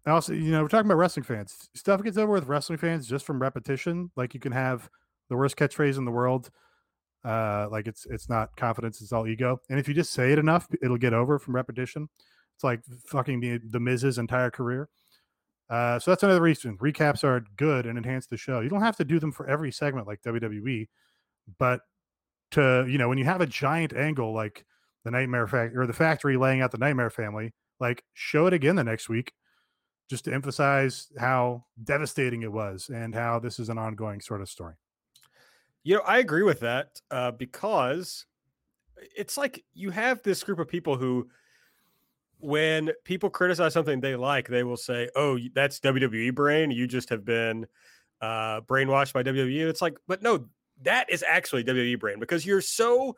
[SPEAKER 2] also, you know, we're talking about wrestling fans. Stuff gets over with wrestling fans just from repetition. Like you can have the worst catchphrase in the world, uh, like it's it's not confidence, it's all ego. And if you just say it enough, it'll get over from repetition. It's like fucking the, the Miz's entire career. Uh, so that's another reason. Recaps are good and enhance the show. You don't have to do them for every segment like WWE, but to you know when you have a giant angle like the Nightmare Factory or the Factory laying out the Nightmare Family, like show it again the next week, just to emphasize how devastating it was and how this is an ongoing sort of story.
[SPEAKER 1] You know, I agree with that uh, because it's like you have this group of people who, when people criticize something they like, they will say, "Oh, that's WWE brain. You just have been uh, brainwashed by WWE." It's like, but no, that is actually WWE brain because you're so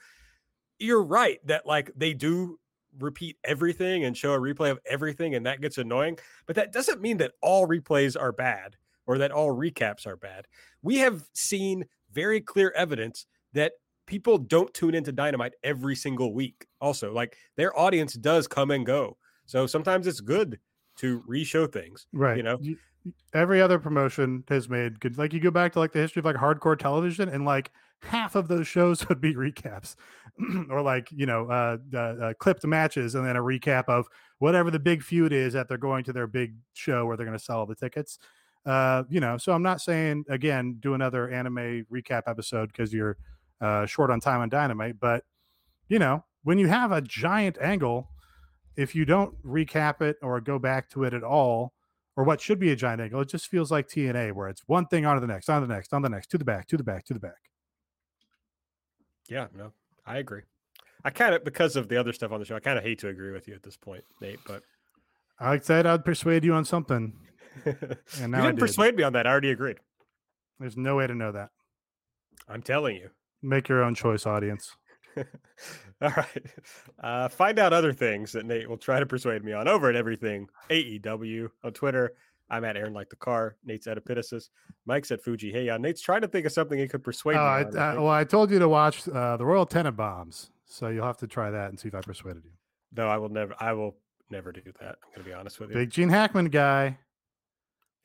[SPEAKER 1] you're right that like they do repeat everything and show a replay of everything, and that gets annoying. But that doesn't mean that all replays are bad or that all recaps are bad. We have seen very clear evidence that people don't tune into Dynamite every single week. Also, like their audience does come and go. So sometimes it's good to re-show things.
[SPEAKER 2] Right.
[SPEAKER 1] You know?
[SPEAKER 2] every other promotion has made good. Like you go back to like the history of like hardcore television, and like half of those shows (laughs) would be recaps, (clears throat) or like you know uh, uh, uh, clipped matches, and then a recap of whatever the big feud is that they're going to their big show where they're going to sell all the tickets. Uh, you know, so I'm not saying again do another anime recap episode because you're uh, short on time on Dynamite, but you know when you have a giant angle, if you don't recap it or go back to it at all, or what should be a giant angle, it just feels like TNA where it's one thing on to the next, on to the next, on the next, to the back, to the back, to the back.
[SPEAKER 1] Yeah, no, I agree. I kind of because of the other stuff on the show, I kind of hate to agree with you at this point, Nate. But
[SPEAKER 2] I said I'd persuade you on something.
[SPEAKER 1] You
[SPEAKER 2] now I
[SPEAKER 1] didn't
[SPEAKER 2] did.
[SPEAKER 1] persuade me on that. I already agreed.
[SPEAKER 2] There's no way to know that.
[SPEAKER 1] I'm telling you.
[SPEAKER 2] Make your own choice, audience. (laughs)
[SPEAKER 1] All right. Uh, find out other things that Nate will try to persuade me on over at everything AEW on Twitter. I'm at Aaron like the car. Nate's at Epitasis. Mike's at Fuji. Hey, uh, Nate's trying to think of something he could persuade
[SPEAKER 2] Oh,
[SPEAKER 1] me
[SPEAKER 2] I,
[SPEAKER 1] on.
[SPEAKER 2] I,
[SPEAKER 1] I
[SPEAKER 2] well, I told you to watch uh, the Royal Tenenbaums, so you'll have to try that and see if I persuaded you.
[SPEAKER 1] no, I will never. I will never do that. I'm gonna be honest with you.
[SPEAKER 2] Big Gene Hackman guy.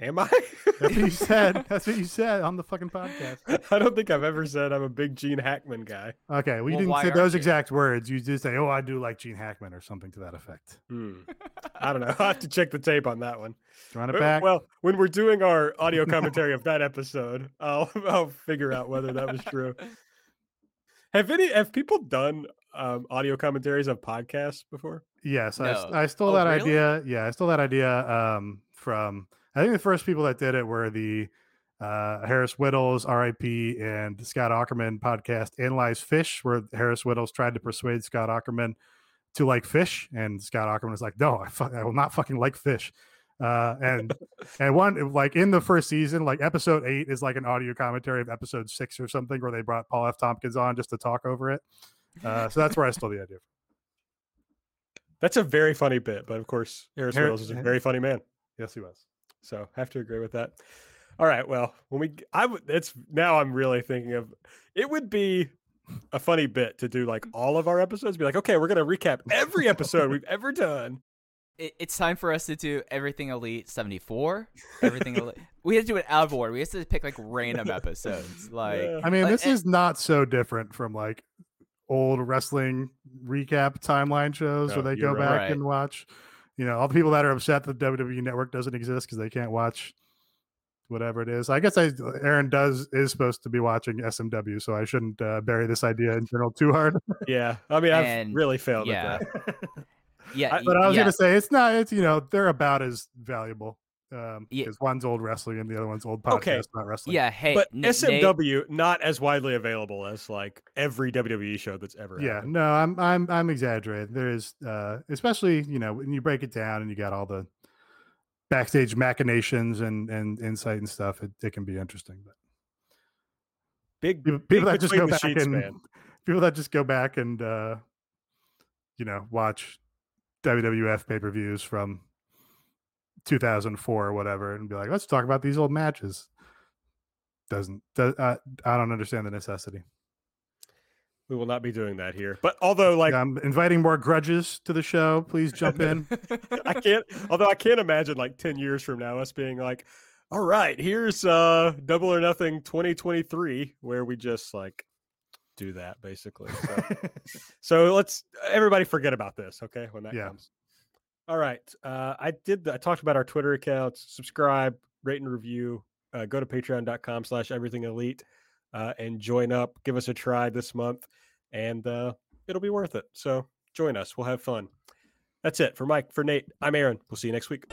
[SPEAKER 1] Am I?
[SPEAKER 2] That's what you said. (laughs) That's what you said on the fucking podcast.
[SPEAKER 1] I don't think I've ever said I'm a big Gene Hackman guy.
[SPEAKER 2] Okay, we
[SPEAKER 3] Well,
[SPEAKER 2] didn't say those
[SPEAKER 3] you?
[SPEAKER 2] exact words. You just say, "Oh, I do like Gene Hackman" or something to that effect.
[SPEAKER 1] Hmm. (laughs) I don't know. (laughs) I'll have to check the tape on that one.
[SPEAKER 2] Run it
[SPEAKER 1] Uh,
[SPEAKER 2] back.
[SPEAKER 1] Well, when we're doing our audio commentary of that episode, I'll I'll figure out whether that was true. Have any have people done um, audio commentaries of podcasts before?
[SPEAKER 2] Yes, I, s-
[SPEAKER 3] No.
[SPEAKER 2] I stole
[SPEAKER 3] Oh,
[SPEAKER 2] that
[SPEAKER 3] really?
[SPEAKER 2] idea. Yeah, I stole that idea um, from. I think the first people that did it were the uh, Harris Wittels, RIP, and Scott Aukerman podcast, Analyze Phish, where Harris Wittels tried to persuade Scott Aukerman to like fish, and Scott Aukerman was like, "No, I, fu- I will not fucking like fish." Uh, and (laughs) and one like in the first season, like episode eight is like an audio commentary of episode six or something, where they brought Paul F. Tompkins on just to talk over it. Uh, so that's where I stole the idea. From.
[SPEAKER 1] That's a very funny bit, but of course, Harris
[SPEAKER 2] Har-
[SPEAKER 1] Wills is a very funny man.
[SPEAKER 2] Yes, he was.
[SPEAKER 1] So have to agree with that. All right. Well, when we, I would, it's now I'm really thinking of it would be a funny bit to do like all of our episodes, be like, okay, we're going to recap every episode we've ever done.
[SPEAKER 3] It, it's time for us to do everything elite 74 everything (laughs) elite we have to do an out of order we have to pick like random episodes like
[SPEAKER 1] Yeah.
[SPEAKER 2] I mean,
[SPEAKER 3] Like,
[SPEAKER 2] this
[SPEAKER 3] eh,
[SPEAKER 2] is not so different from like old wrestling recap timeline shows
[SPEAKER 1] No,
[SPEAKER 2] where they go
[SPEAKER 1] right.
[SPEAKER 2] back
[SPEAKER 3] Right.
[SPEAKER 2] and watch. You know, all the people that are upset that WWE Network doesn't exist because they can't watch whatever it is. I guess I Aaron does is supposed to be watching SMW, so I shouldn't uh, bury this idea in general too hard. (laughs)
[SPEAKER 1] Yeah. I mean, I've
[SPEAKER 3] And-
[SPEAKER 1] really failed
[SPEAKER 3] yeah.
[SPEAKER 1] at that.
[SPEAKER 3] yeah
[SPEAKER 2] but I was
[SPEAKER 3] yeah,
[SPEAKER 2] gonna say it's not. It's you know they're about as valuable um,
[SPEAKER 3] Yeah.
[SPEAKER 2] because one's old wrestling and the other one's old podcast,
[SPEAKER 1] Okay.
[SPEAKER 2] not wrestling.
[SPEAKER 3] yeah hey
[SPEAKER 1] but
[SPEAKER 3] N- Nate-
[SPEAKER 1] SMW not as widely available as like every WWE show that's ever.
[SPEAKER 2] yeah
[SPEAKER 1] happened.
[SPEAKER 2] no i'm i'm i'm exaggerating there is uh especially you know when you break it down and you got all the backstage machinations and and insight and stuff it, it can be interesting but
[SPEAKER 1] Big
[SPEAKER 2] people,
[SPEAKER 1] big
[SPEAKER 2] that just go back
[SPEAKER 1] sheets,
[SPEAKER 2] and
[SPEAKER 1] man. (laughs)
[SPEAKER 2] people that just go back and uh you know watch wwf pay-per-views from 2004 or whatever and be like let's talk about these old matches doesn't does, uh, i don't understand the necessity
[SPEAKER 1] We will not be doing that here. But although, like,
[SPEAKER 2] i'm inviting more grudges to the show please jump in (laughs)
[SPEAKER 1] I can't. Although I can't imagine like ten years from now us being like, "All right, here's uh Double or Nothing 2023," where we just like do that basically. So, (laughs) so let's everybody forget about this, okay? When that
[SPEAKER 2] Yeah.
[SPEAKER 1] comes. All right. Uh, I did. The, I talked about our Twitter accounts. Subscribe, rate and review. Uh, go to Patreon.com/slash Everything Elite uh, and join up. Give us a try this month, and uh, it'll be worth it. So join us. We'll have fun. That's it for Mike. For Nate, I'm Aaron. We'll see you next week.